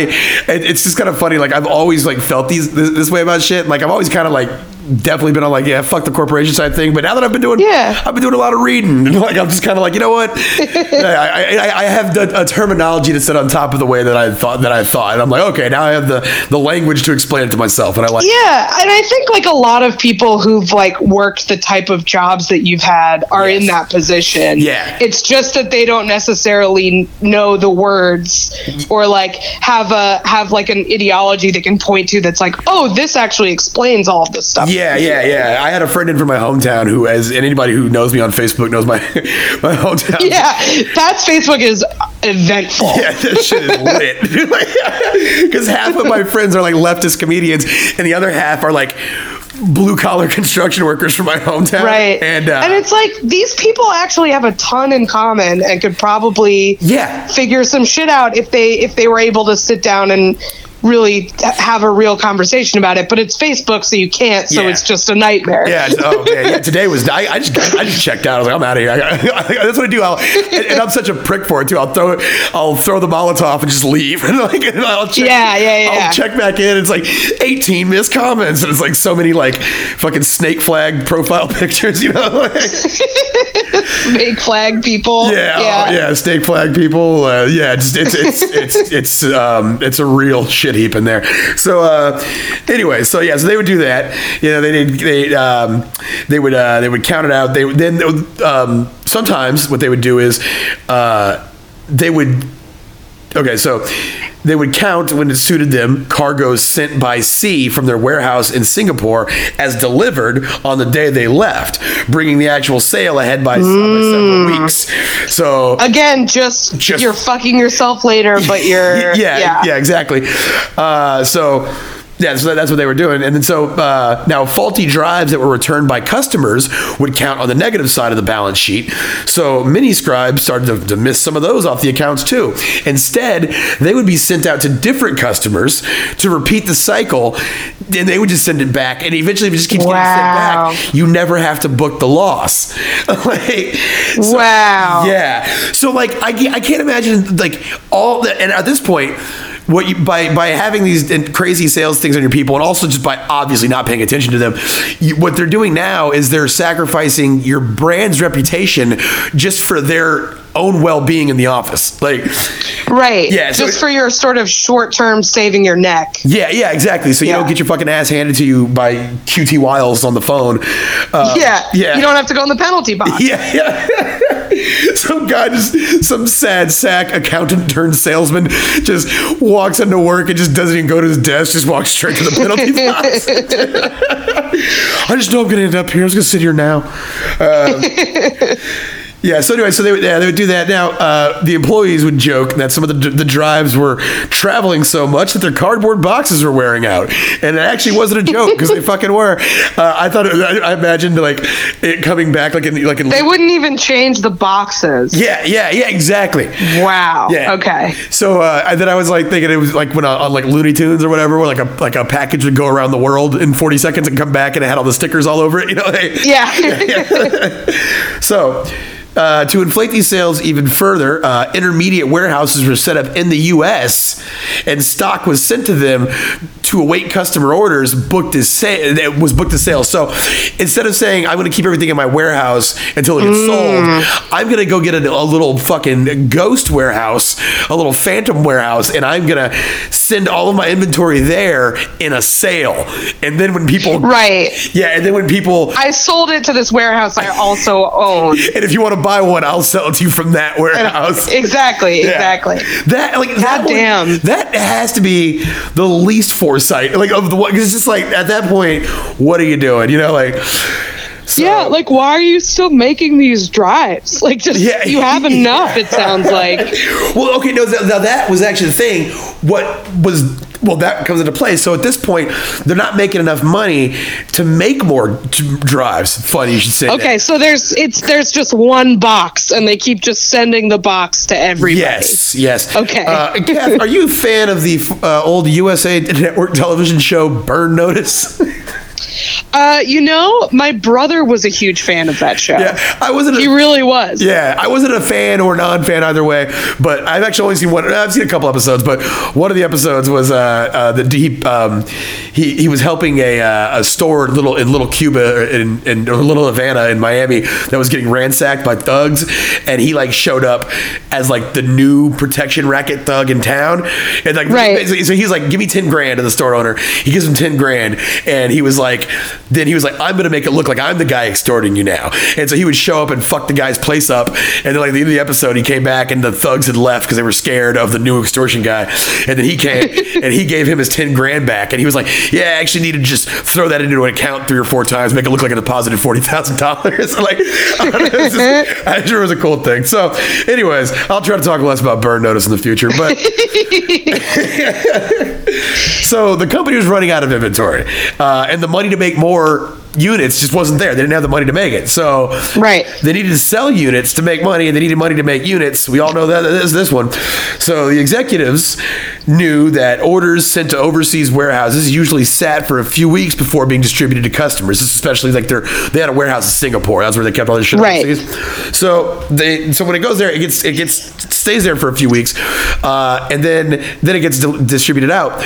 It, it's just kind of funny. Like I've always like felt these this, this way about shit. Like I'm always kind of like definitely been on like yeah, fuck the corporation side thing. But now that I've been doing, Yeah. I've been doing a lot of reading. And like I'm just kind of like you know what, I, I, I have the, a terminology to sit on top of the way that I thought that I thought, and I'm like okay, now I have the the language to explain it to myself, and I like. Yeah, and I think like a lot of people who've like worked the type of jobs that you've had are in that position. Yeah. It's just that they don't necessarily know the words or like have a have like an ideology they can point to that's like, "Oh, this actually explains all of this stuff." Yeah, yeah, yeah. Yeah. I had a friend in from my hometown who, as anybody who knows me on Facebook knows my my hometown. Yeah, Pat's Facebook is eventful. Yeah, that shit is lit. Because half of my friends are like leftist comedians, and the other half are like blue collar construction workers from my hometown. Right. And, uh, and it's like these people actually have a ton in common and could probably Yeah. figure some shit out if they if they were able to sit down and really have a real conversation about it but it's facebook so you can't so Yeah. it's just a nightmare Yeah. Oh man. Yeah. Today was. I, I just. I just checked out. I was like, I'm out of here. I, I, that's what I do. I'll, and, and I'm such a prick for it too. I'll throw. I'll throw the Molotov and just leave. And like, and I'll check. Yeah, yeah, yeah. I'll check back in. It's like 18 missed comments, and it's like so many like fucking snake flag profile pictures. You know. Fake flag people yeah. Oh, yeah. Snake flag people. Uh, yeah. Just it's it's it's it's um it's a real shit heap in there. So uh, anyway, so yeah, so they would do that. You know, they did they um they would uh they would count it out. They would then um sometimes what they would do is uh they would okay so they would count when it suited them cargoes sent by sea from their warehouse in Singapore as delivered on the day they left, bringing the actual sale ahead by, by several weeks. So again just, Just- you're fucking yourself later but you're yeah, yeah, exactly. Uh, so. Yeah, so that's what they were doing. And then so uh, now faulty drives that were returned by customers would count on the negative side of the balance sheet. So Miniscribe started to, to miss some of those off the accounts too. Instead, they would be sent out to different customers to repeat the cycle. And they would just send it back. And eventually, if it just keeps Wow. getting sent back, you never have to book the loss. like, so- Wow. yeah. So like I, I can't imagine like all the and at this point what you by by having these crazy sales things on your people, and also just by obviously not paying attention to them, you, what they're doing now is they're sacrificing your brand's reputation just for their own well-being in the office. Like right. Yeah, so just for your sort of short-term saving your neck. Yeah yeah exactly. So you Yeah. don't get your fucking ass handed to you by QT Wiles on the phone. Uh, yeah. yeah. You don't have to go in the penalty box. Yeah, yeah. some guy just some sad sack accountant turned salesman just walks into work and just doesn't even go to his desk, just walks straight to the penalty box. I just know I'm gonna end up here. I was gonna sit here now. Um, yeah. So anyway, so they would yeah they would do that. Now uh, the employees would joke that some of the the drives were traveling so much that their cardboard boxes were wearing out, and it actually wasn't a joke because they fucking were. Uh, I thought it, I, I imagined like it coming back like in like in they wouldn't even change the boxes yeah yeah yeah exactly. wow Yeah. okay So uh, then I was like thinking it was like when uh, on like Looney Tunes or whatever, where like a like a package would go around the world in 40 seconds and come back and it had all the stickers all over it. You know. like- yeah so. Uh, to inflate these sales even further, uh, intermediate warehouses were set up in the U.S. and stock was sent to them to await customer orders. Booked as sa- that was booked as sales. So instead of saying I'm going to keep everything in my warehouse until it gets sold, I'm going to go get a, a little fucking ghost warehouse, a little phantom warehouse, and I'm going to send all of my inventory there in a sale. And then when people right yeah, and then when people i sold it to this warehouse i also own and if you want to buy one, I'll sell it to you from that warehouse. exactly Yeah. exactly That like that one- damn. that has to be the least foresight like of the one because it's just like at that point, what are you doing? You know, like so, yeah, like why are you still making these drives? Like just Yeah. you have enough. It sounds like well, okay, no, th- now that was actually the thing. What was well, that comes into play. So at this point, they're not making enough money to make more d- drives. Funny you should say. that. okay. So there's it's there's just one box, and they keep just sending the box to everybody. Yes, yes. Okay. Uh, Kath, are you a fan of the uh, old USA Network television show Burn Notice? Uh, you know, my brother was a huge fan of that show. yeah, I wasn't. A, He really was. Yeah, I wasn't a fan or non-fan either way, but I've actually only seen one. I've seen a couple episodes, but one of the episodes was uh, uh, the deep. Um, he he was helping a, uh, a store little in Little Cuba in, in or Little Havana in Miami that was getting ransacked by thugs, and he like showed up as like the new protection racket thug in town, and like Right. so he's like, "Give me ten grand," to the store owner. He gives him ten grand, and he was like, then he was like, "I'm gonna make it look like I'm the guy extorting you now." And so he would show up and fuck the guy's place up, and then like at the end of the episode, he came back and the thugs had left because they were scared of the new extortion guy, and then he came and he gave him his ten grand back, and he was like, "Yeah, I actually need to just throw that into an account three or four times, make it look like I deposited forty thousand dollars." Like, I don't know, it's just- I sure it was a cool thing. So, anyways, I'll try to talk less about burn notice in the future, but. So the company was running out of inventory, uh, and the money to make more units just wasn't there. They didn't have the money to make it. So Right. they needed to sell units to make money, and they needed money to make units. We all know that this this one. So the executives knew that orders sent to overseas warehouses usually sat for a few weeks before being distributed to customers. Especially like they're they had a warehouse in Singapore. That's where they kept all their shit Right. overseas. So they so when it goes there, it gets it gets stays there for a few weeks, uh, and then then it gets di- distributed out.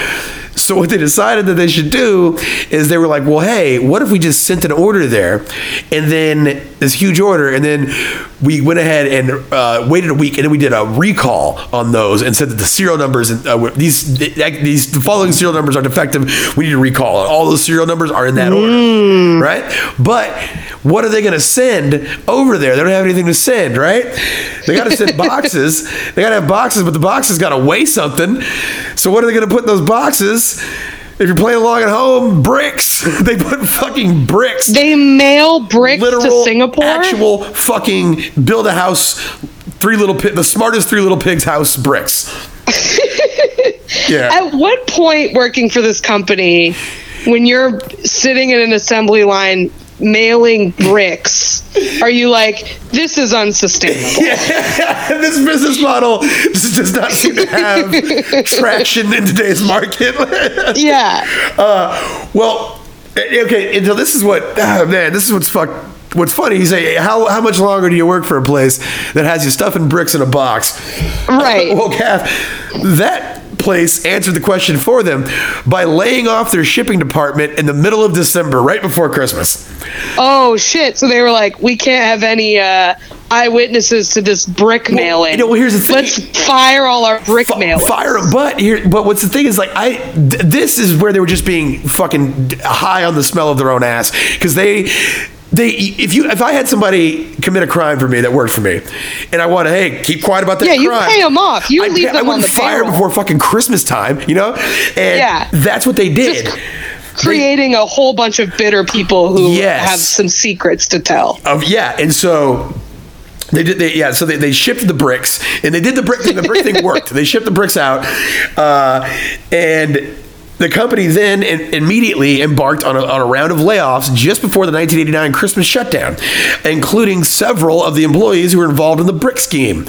So what they decided that they should do is they were like, well, hey, what if we just sent an order there, and then this huge order, and then we went ahead and uh, waited a week, and then we did a recall on those and said that the serial numbers and uh, these these the following serial numbers are defective. We need to recall, all those serial numbers are in that order, right? But what are they going to send over there? They don't have anything to send, right? They got to send boxes. They got to have boxes, but the boxes got to weigh something. So what are they going to put in those boxes? If you're playing along at home, bricks. They put fucking bricks. They mail bricks literal, to Singapore. actual fucking build a house. Three little pig, the smartest three little pigs house bricks. yeah. At what point working for this company, when you're sitting in an assembly line mailing bricks, are you like, this is unsustainable? Yeah, this business model does not seem to have traction in today's market. Yeah. uh, well, okay. And so this is what, ah, man, this is what's fucked. What's funny? You say, how how much longer do you work for a place that has you stuffing bricks in a box? Right. well, Kath, that place answered the question for them by laying off their shipping department in the middle of December, right before Christmas. Oh shit! So they were like, we can't have any uh, eyewitnesses to this brick mailing. you know, well, here's the thing. Let's fire all our brick mailers. Fire 'em. But here, but what's the thing is like I. Th- this is where they were just being fucking high on the smell of their own ass because they. They, if you, if I had somebody commit a crime for me that worked for me, and I want to, hey, keep quiet about that Yeah, you crime. pay 'em off. You I'd leave pay- I them on wouldn't the fire payroll. before fucking Christmas time, you know. And Yeah. that's what they did. Just Creating a whole bunch of bitter people who Yes. have some secrets to tell. Of yeah, and so they did. They, yeah, so they, they shipped the bricks, and they did the brick thing. The brick thing worked. They shipped the bricks out, uh, and the company then immediately embarked on a, on a round of layoffs just before the 1989 Christmas shutdown, including several of the employees who were involved in the brick scheme.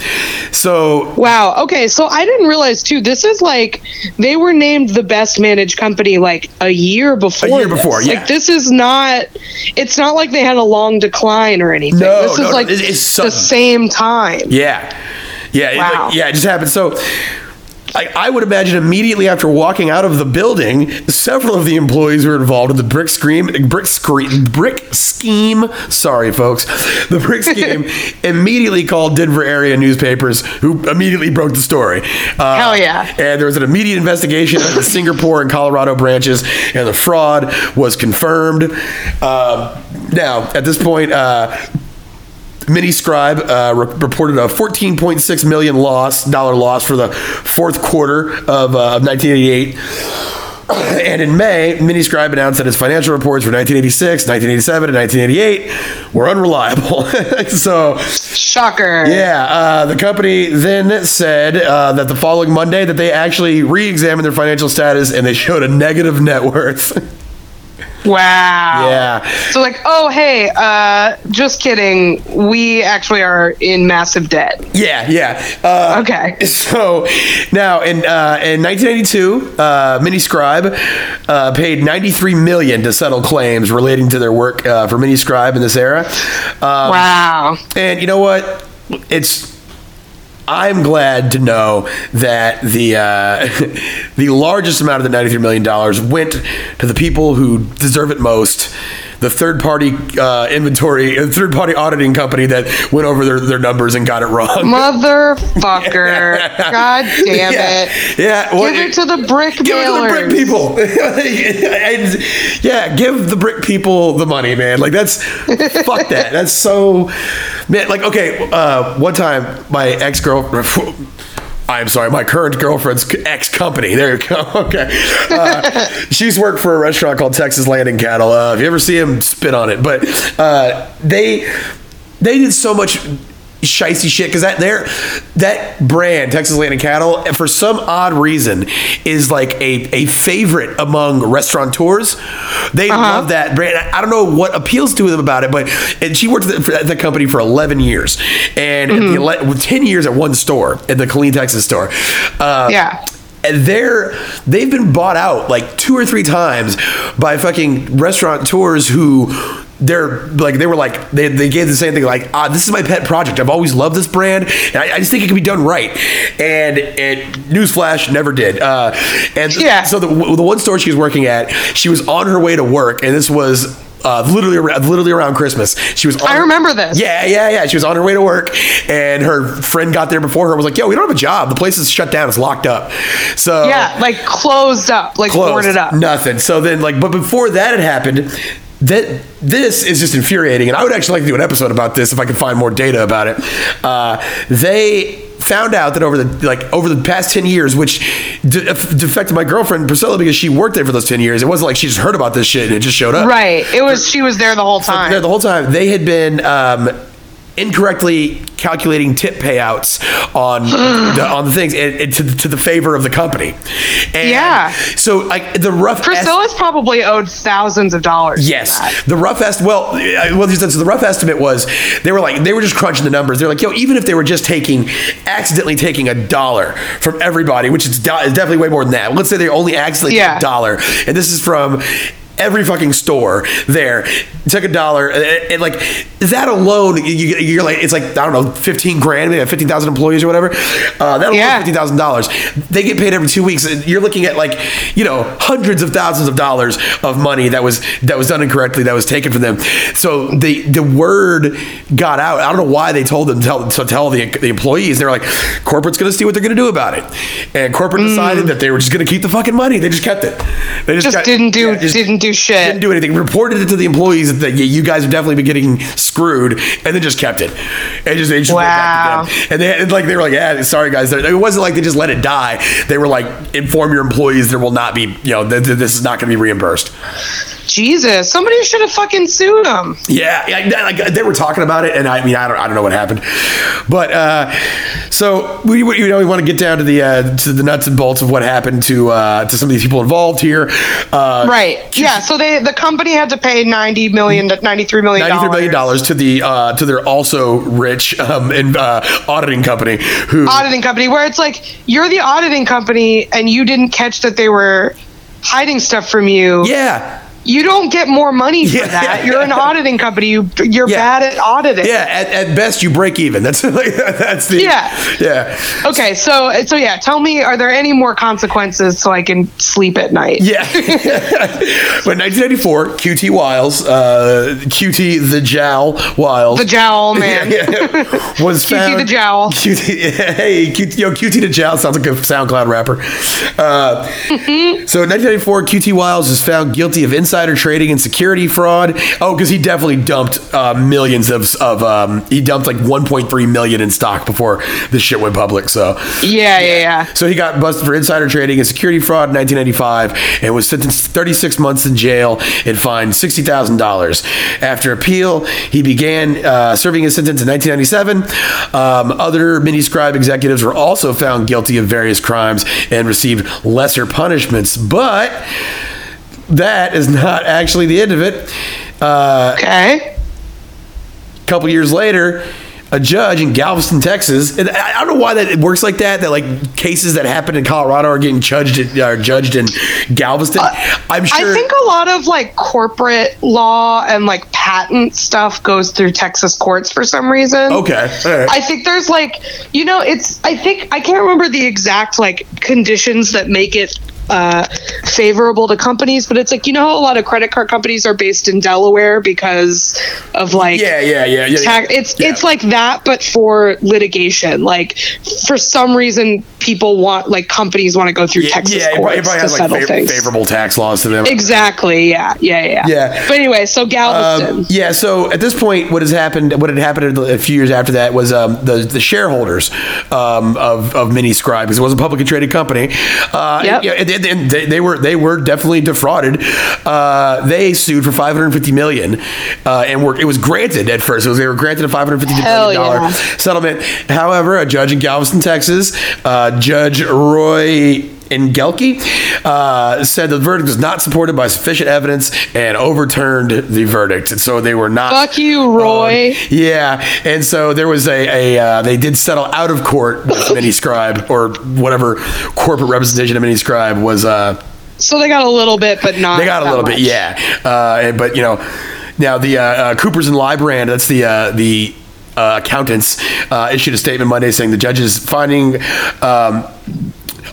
So Wow. Okay. So I didn't realize too. This is like they were named the best managed company like a year before. A year this. before, yeah. Like this is not. It's not like they had a long decline or anything. No, this no, is no, like it- it's the same time. Yeah. Yeah. Wow. yeah. It just happened. So. I, I would imagine immediately after walking out of the building, several of the employees were involved in the brick scheme, brick screen, brick scheme. Sorry, folks, the brick scheme immediately called Denver area newspapers, who immediately broke the story. Uh, Hell yeah. And there was an immediate investigation of the Singapore and Colorado branches, and the fraud was confirmed. Um, now, at this point, uh, Miniscribe uh, re- reported a 14.6 million loss dollar loss for the fourth quarter of, uh, of 1988. And in May, Miniscribe announced that its financial reports for 1986, 1987, and 1988 were unreliable. so, Shocker. yeah, uh, the company then said uh, that the following Monday that they actually re-examined their financial status and they showed a negative net worth. Wow. yeah. So like, oh hey, uh, just kidding. We actually are in massive debt. Yeah, yeah. Uh, Okay. So now in uh, in 1992, uh, Miniscribe uh, paid 93 million to settle claims relating to their work uh, for Miniscribe in this era. Um, Wow. And you know what? It's I'm glad to know that the uh, the largest amount of the 93 million dollars went to the people who deserve it most. The third party uh, inventory, uh, third party auditing company that went over their, their numbers and got it wrong. Motherfucker. God damn yeah, it. yeah. well, Give it to the brick Give it to the brick people. And, yeah, give the brick people the money, man. Like that's fuck that. That's so man. Like okay, uh, one time my ex girlfriend. I'm sorry, my current girlfriend's ex company. There you go. Okay, uh, she's worked for a restaurant called Texas Land and Cattle. Uh, if you ever see him, spit on it. But uh, they they did so much shicey shit because that there that brand Texas Land and Cattle for some odd reason is like a, a favorite among restaurateurs. They love that brand. I don't know what appeals to them about it, but and she worked at the, company for 11 years and ele- with 10 years at one store at the Killeen, Texas store. Uh, Yeah. and they're they've been bought out like two or three times by fucking restaurateurs who they're like they were like they, they gave the same thing like ah this is my pet project I've always loved this brand and I, I just think it can be done right and it newsflash never did uh, and Yeah. so the, the one store she was working at she was on her way to work and this was uh, literally around, literally around Christmas she was on I remember this. yeah, yeah, yeah. She was on her way to work, and her friend got there before her. And was like, "Yo, we don't have a job. The place is shut down. It's locked up." So Yeah, like closed up, like closed. boarded up. Nothing. So then, like, but before that had happened, that this is just infuriating, and I would actually like to do an episode about this if I can find more data about it. Uh, they found out that over the like over the past 10 years which de- defected my girlfriend priscilla because she worked there for those 10 years it wasn't like she just heard about this shit and it just showed up Right. It was she was there the whole time. there the whole time they had been um, incorrectly calculating tip payouts on the, on the things and, and to, to the favor of the company. And Yeah. So like the rough est- Priscilla's probably owed thousands of dollars. Yes, the rough est well, well, so the rough estimate was they were like they were just crunching the numbers. They're like, yo, even if they were just taking accidentally taking a dollar from everybody, which is, do- is definitely way more than that. Let's say they only accidentally Yeah. took a dollar, and this is from every fucking store there. Took a dollar, and, and, like that alone, you, you're like it's like I don't know, fifteen grand, maybe fifteen thousand employees or whatever. Uh, that Yeah. fifteen thousand dollars. They get paid every two weeks. and You're looking at like you know hundreds of thousands of dollars of money that was that was done incorrectly, that was taken from them. So the the word got out. I don't know why they told them to tell to tell the, the employees. They're like, corporate's going to see what they're going to do about it, and corporate decided that they were just going to keep the fucking money. They just kept it. They Mm. Just got- didn't do yeah, just didn't do shit. didn't do anything. Reported it to the employees that yeah, you guys have definitely been getting screwed, and then just kept it. And just they just Wow. back to them. And they and like they were like, yeah, sorry guys. It wasn't like they just let it die. They were like, inform your employees there will not be, you know, th- th- this is not going to be reimbursed. Jesus, somebody should have fucking sued them. Yeah, yeah, like they were talking about it, and I mean, I don't, I don't know what happened, but uh, so we, we, you know, we want to get down to the uh, to the nuts and bolts of what happened to uh, to some of these people involved here. Uh, Right. Yeah. So they the company had to pay ninety million to ninety three million Ninety-three million dollars to the uh, to their also rich um, in, uh, auditing company who auditing company where it's like you're the auditing company and you didn't catch that they were hiding stuff from you. yeah You don't get more money for Yeah. that. You're an auditing company. You you're bad at auditing. yeah at, at best you break even that's like, that's the Yeah. yeah Okay, so so yeah, tell me, are there any more consequences so I can sleep at night? yeah but 1984 QT Wiles uh, QT the Jowl Wiles The jowl man. Was QT found the Jowl. QT, hey, QT, yo, QT the Jowl sounds like a SoundCloud rapper. Uh, so in 1994, QT Wiles was found guilty of insider trading and security fraud. Oh, because he definitely dumped uh, millions of, of um, he dumped like 1.3 million in stock before this shit went public. So Yeah, yeah, yeah. so he got busted for insider trading and security fraud in 1995 and was sentenced to 36 months in jail and fined $60,000. After appeal, he began uh, serving his sentence in 1997. Um, other Miniscribe executives were also found guilty of various crimes and received lesser punishments, but that is not actually the end of it. Uh, Okay. a couple years later, a judge in Galveston, Texas, and I don't know why that it works like that. That like cases that happen in Colorado are getting judged in, are judged in Galveston. I'm sure. I think a lot of like corporate law and like patent stuff goes through Texas courts for some reason. okay. Right. I think there's like, you know, it's, I think, I can't remember the exact like conditions that make it uh, favorable to companies, but it's like, you know, a lot of credit card companies are based in Delaware because of like, yeah, yeah, yeah, yeah. tax- it's yeah. it's like that, but for litigation. Like for some reason, people want like companies want to go through yeah, Texas yeah, courts it probably to has like settle fav- things. favorable tax laws to them. Exactly. Yeah. Yeah. Yeah. Yeah. But anyway, so Galveston. Um, yeah. So at this point, what has happened? What had happened a few years after that was um, the the shareholders um, of of Miniscribe because it was a publicly traded company. Uh, Yep. and, and- they, they were they were definitely defrauded. Uh, they sued for 550 million, uh, and were it was granted at first. It was they were granted a 550 Hell million dollar yeah. settlement. However, a judge in Galveston, Texas, uh, Judge Roy. Engelke uh, said the verdict was not supported by sufficient evidence and overturned the verdict. And so they were not. Fuck you, Roy. Yeah, and so there was a, a uh, they did settle out of court with Miniscribe or whatever corporate representation of Miniscribe was. Uh, So they got a little bit, but not. they got a little bit, yeah. Uh, but you know, now the uh, uh, Coopers and Lybrand, that's the uh, the uh, accountants, uh, issued a statement Monday saying the judge's finding. Um,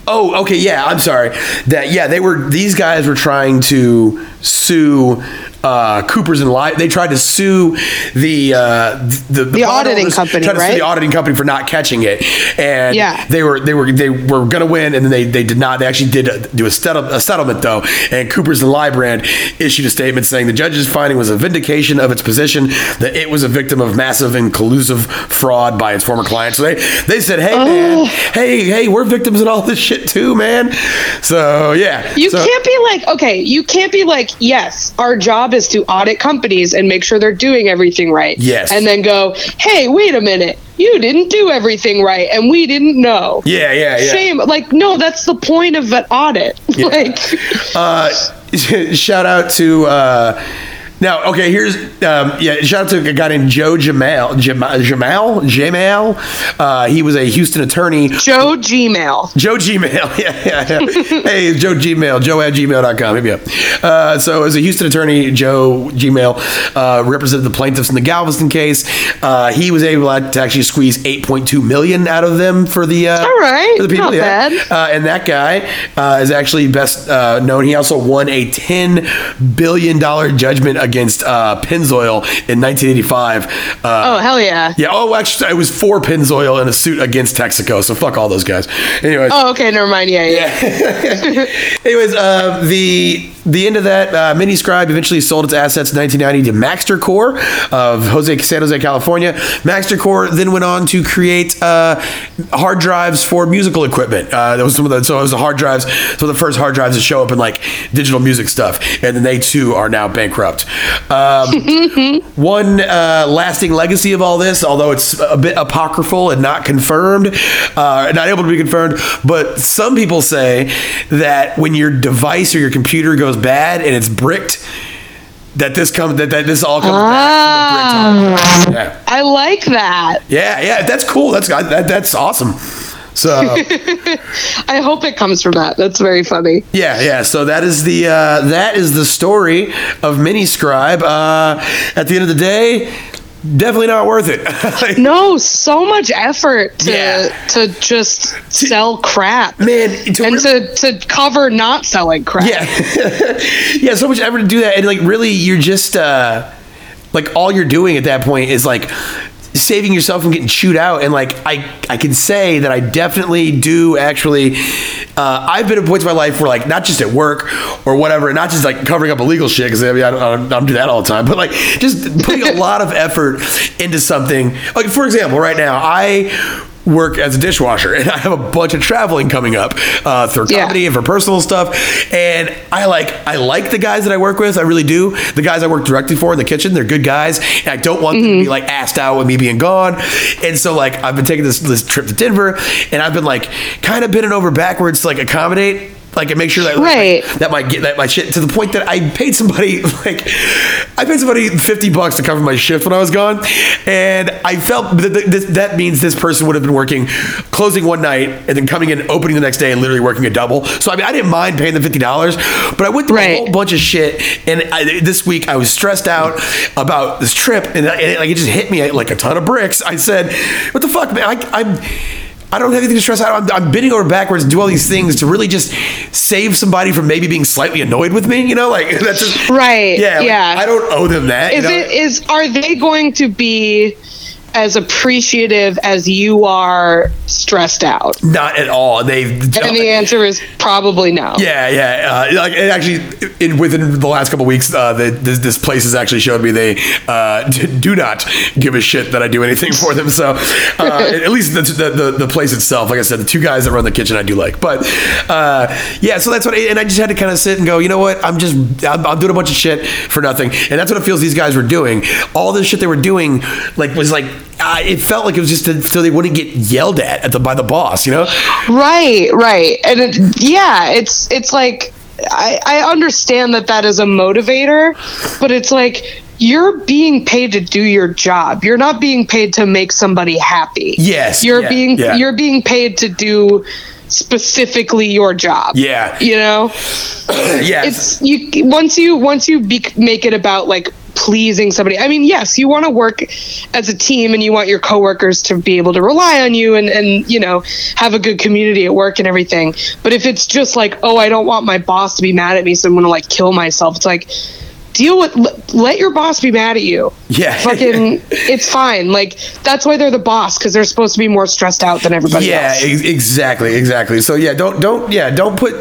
Oh, okay, yeah. I'm sorry. That yeah, they were these guys were trying to sue uh, Coopers and Ly. They tried to sue the uh, the, the, auditing company, tried to sue right? the auditing company for not catching it, and Yeah. they were they were they were going to win, and then they, they did not. They actually did uh, do a, a settlement though, and Coopers and Lybrand issued a statement saying the judge's finding was a vindication of its position that it was a victim of massive and collusive fraud by its former clients. So they they said, hey man, hey hey, we're victims in all this shit too, man. So yeah, You So- can't be like, okay, you can't be like, yes, our job is to audit companies and make sure they're doing everything right. Yes. And then go, hey, wait a minute, you didn't do everything right and we didn't know. Yeah, yeah, yeah. Shame. Like, no, that's the point of an audit. like, uh, shout out to uh, Now, okay, here's um, yeah. Shout out to a guy named Joe Jamail. Jamal. Jamal. Jamal. Uh, he was a Houston attorney. Joe Gmail. Joe Gmail. Yeah, yeah, yeah. hey, Joe Gmail. Joe at gmail.com. Hit me up. Uh, so, as a Houston attorney, Joe Gmail uh, represented the plaintiffs in the Galveston case. Uh, he was able to actually squeeze 8.2 million out of them for the uh, All right, for the people. not yeah. bad. Uh, and that guy uh, is actually best uh, known. He also won a ten billion dollar judgment against uh, Pennzoil in 1985. Uh, Oh hell yeah. yeah. Oh, actually, it was for Pennzoil in a suit against Texaco. So fuck all those guys. Anyways. Oh okay, never mind. Yeah, yeah. Anyways, uh, the the end of that, uh, Miniscribe eventually sold its assets in 1990 to Maxtor Core of Jose San Jose, California. Maxtor Core then went on to create uh, hard drives for musical equipment. Uh, that was some of the so it was the hard drives, so the first hard drives to show up in like digital music stuff, and then they too are now bankrupt. Um, one uh, lasting legacy of all this, although it's a bit apocryphal and not confirmed, uh, not able to be confirmed, but some people say that when your device or your computer goes bad and it's bricked, that this comes that, that this all comes Ah. back from the brick. Yeah, I like that. yeah, yeah. That's cool. That's that, that's awesome. So I hope it comes from that. That's very funny. yeah, yeah. So that is the uh, that is the story of Miniscribe. Uh, at the end of the day, definitely not worth it. No, so much effort to Yeah. to just sell crap. Man, to and really- to, to cover not selling crap. Yeah, yeah. So much effort to do that, and like really, you're just uh, like all you're doing at that point is like saving yourself from getting chewed out. And like I, I can say that I definitely do actually. Uh, I've been at points in my life where like not just at work or whatever, and not just like covering up illegal shit because I mean I don't, I don't, I don't do that all the time, but like just putting a lot of effort into something. Like for example, right now I work as a dishwasher. And I have a bunch of traveling coming up uh, through Yeah. comedy and for personal stuff. And I like I like the guys that I work with. I really do. The guys I work directly for in the kitchen they're good guys. And I don't want them to be like asked out with me being gone. And so like I've been taking this this trip to Denver and I've been like kind of bending over backwards to like accommodate like and make sure that Right. that might get that my shit to the point that I paid somebody like I paid somebody fifty bucks to cover my shift when I was gone, and I felt that this, that means this person would have been working closing one night and then coming in opening the next day and literally working a double. So I mean I didn't mind paying the fifty dollars, but I went through a whole bunch of shit, and I, this week I was stressed out about this trip, and, I- and it, like it just hit me like a ton of bricks. I said, "What the fuck, man? I, I'm." I don't have anything to stress out. I'm, I'm bending over backwards to do all these things to really just save somebody from maybe being slightly annoyed with me. You know, like that's just Right, Yeah, like, yeah. I don't owe them that. Is you know? it is? are they going to be as appreciative as you are stressed out? Not at all. They've And the answer is probably no. Yeah, yeah. Uh, like it actually, in within the last couple of weeks, uh, the, this, this place has actually showed me they uh, do not give a shit that I do anything for them. So uh, at least the, the, the the place itself, like I said, the two guys that run the kitchen, I do like. But uh, yeah, so that's what. I, and I just had to kind of sit and go. You know what? I'm just I'm, I'm doing a bunch of shit for nothing, and that's what it feels these guys were doing. All this shit they were doing, like was like. Uh, it felt like it was just to, so they wouldn't get yelled at, at the, by the boss, you know? Right, right. And it, yeah, it's it's like I, I understand that that is a motivator, but it's like you're being paid to do your job. You're not being paid to make somebody happy. Yes, You're yeah, being yeah. you're being paid to do specifically your job. Yeah. You know? Yeah. it's you once you once you be, make it about like pleasing somebody. I mean yes you want to work as a team and you want your coworkers to be able to rely on you and and you know have a good community at work and everything. But if it's just like oh i don't want my boss to be mad at me so i'm gonna like kill myself it's like deal with let your boss be mad at you Yeah. fucking it's fine like that's why they're the boss because they're supposed to be more stressed out than everybody Yeah, else ex- exactly, exactly. So yeah, don't don't yeah, don't put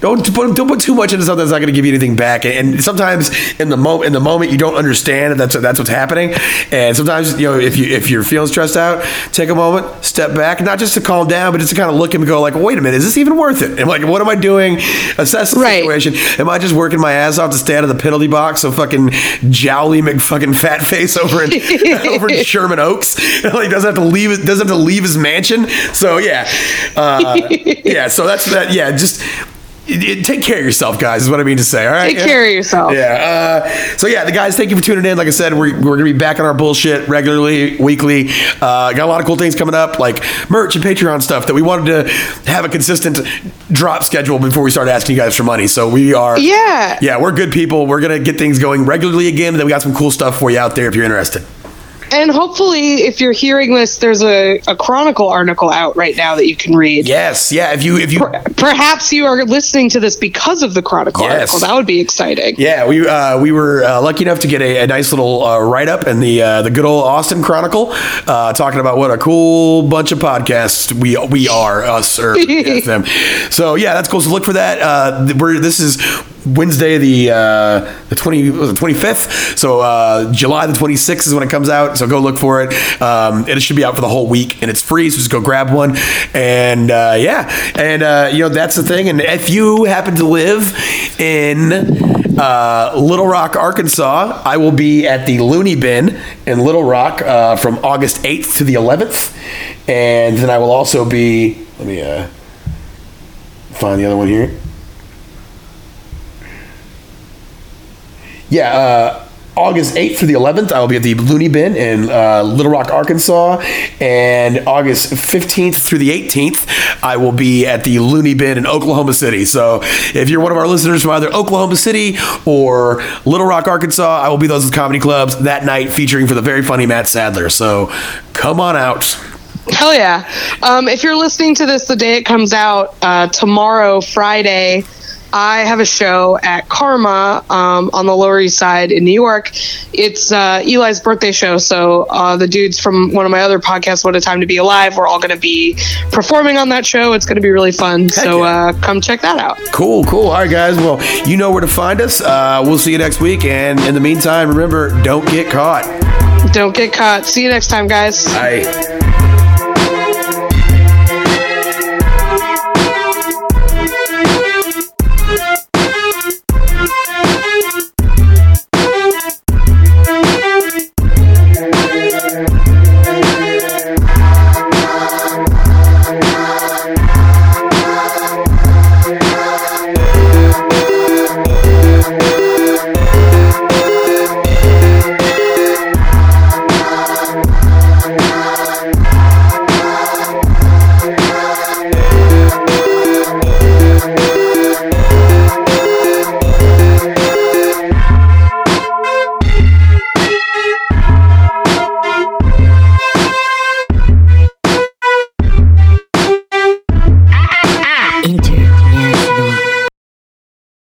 don't put don't put too much into something that's not going to give you anything back. And, and sometimes in the moment in the moment you don't understand that that's that's what's happening. And sometimes you know if you if you're feeling stressed out, take a moment, step back, not just to calm down, but just to kind of look and go like, wait a minute, is this even worth it? And like, what am I doing? Assess the Right. situation. Am I just working my ass off to stay out of the penalty box so fucking jowly McFucking fat face over in over in Sherman Oaks like doesn't have to leave doesn't have to leave his mansion. So yeah, uh, yeah. So that's that. Yeah, just take care of yourself, guys. Is what I mean to say. All right, Take care of yourself. Yeah. Uh, so yeah, the guys, thank you for tuning in. Like I said, we're, we're gonna be back on our bullshit regularly, weekly. Uh, got a lot of cool things coming up, like merch and Patreon stuff that we wanted to have a consistent drop schedule before we start asking you guys for money. So we are. Yeah. Yeah, we're good people. We're gonna get things going regularly again. And then we got some cool stuff for you out there if you're interested. And hopefully, if you're hearing this, there's a, a Chronicle article out right now that you can read. Yes. Yeah. If you if you Perhaps you are listening to this because of the Chronicle Yes. article. That would be exciting. Yeah, we uh, we were uh, lucky enough to get a, a nice little uh, write up in the uh, the good old Austin Chronicle, uh, talking about what a cool bunch of podcasts we we are us or them. So yeah, that's cool. So look for that. Uh, we're this is. Wednesday the uh, the twenty was twenty fifth. So uh, July the twenty sixth is when it comes out. So go look for it. Um, it should be out for the whole week, and it's free. So just go grab one. And uh, yeah, and uh, you know that's the thing. And if you happen to live in uh, Little Rock, Arkansas, I will be at the Looney Bin in Little Rock uh, from August eighth to the eleventh, and then I will also be. Let me find the other one here. Yeah, uh, August 8th through the 11th, I will be at the Looney Bin in uh, Little Rock, Arkansas. And August 15th through the 18th, I will be at the Looney Bin in Oklahoma City. So if you're one of our listeners from either Oklahoma City or Little Rock, Arkansas, I will be those comedy clubs that night featuring for the very funny Matt Sadler. So come on out. Hell yeah. Um, if you're listening to this the day it comes out, uh, tomorrow, Friday, I have a show at Karma um, on the Lower East Side in New York. It's uh, Eli's birthday show, so uh, the dudes from one of my other podcasts, What a Time to Be Alive, we're all going to be performing on that show. It's going to be really fun. so yeah. uh, come check that out. Cool, cool. All right, guys. Well, you know where to find us. Uh, we'll see you next week. And in the meantime, remember, don't get caught. Don't get caught. See you next time, guys. Bye.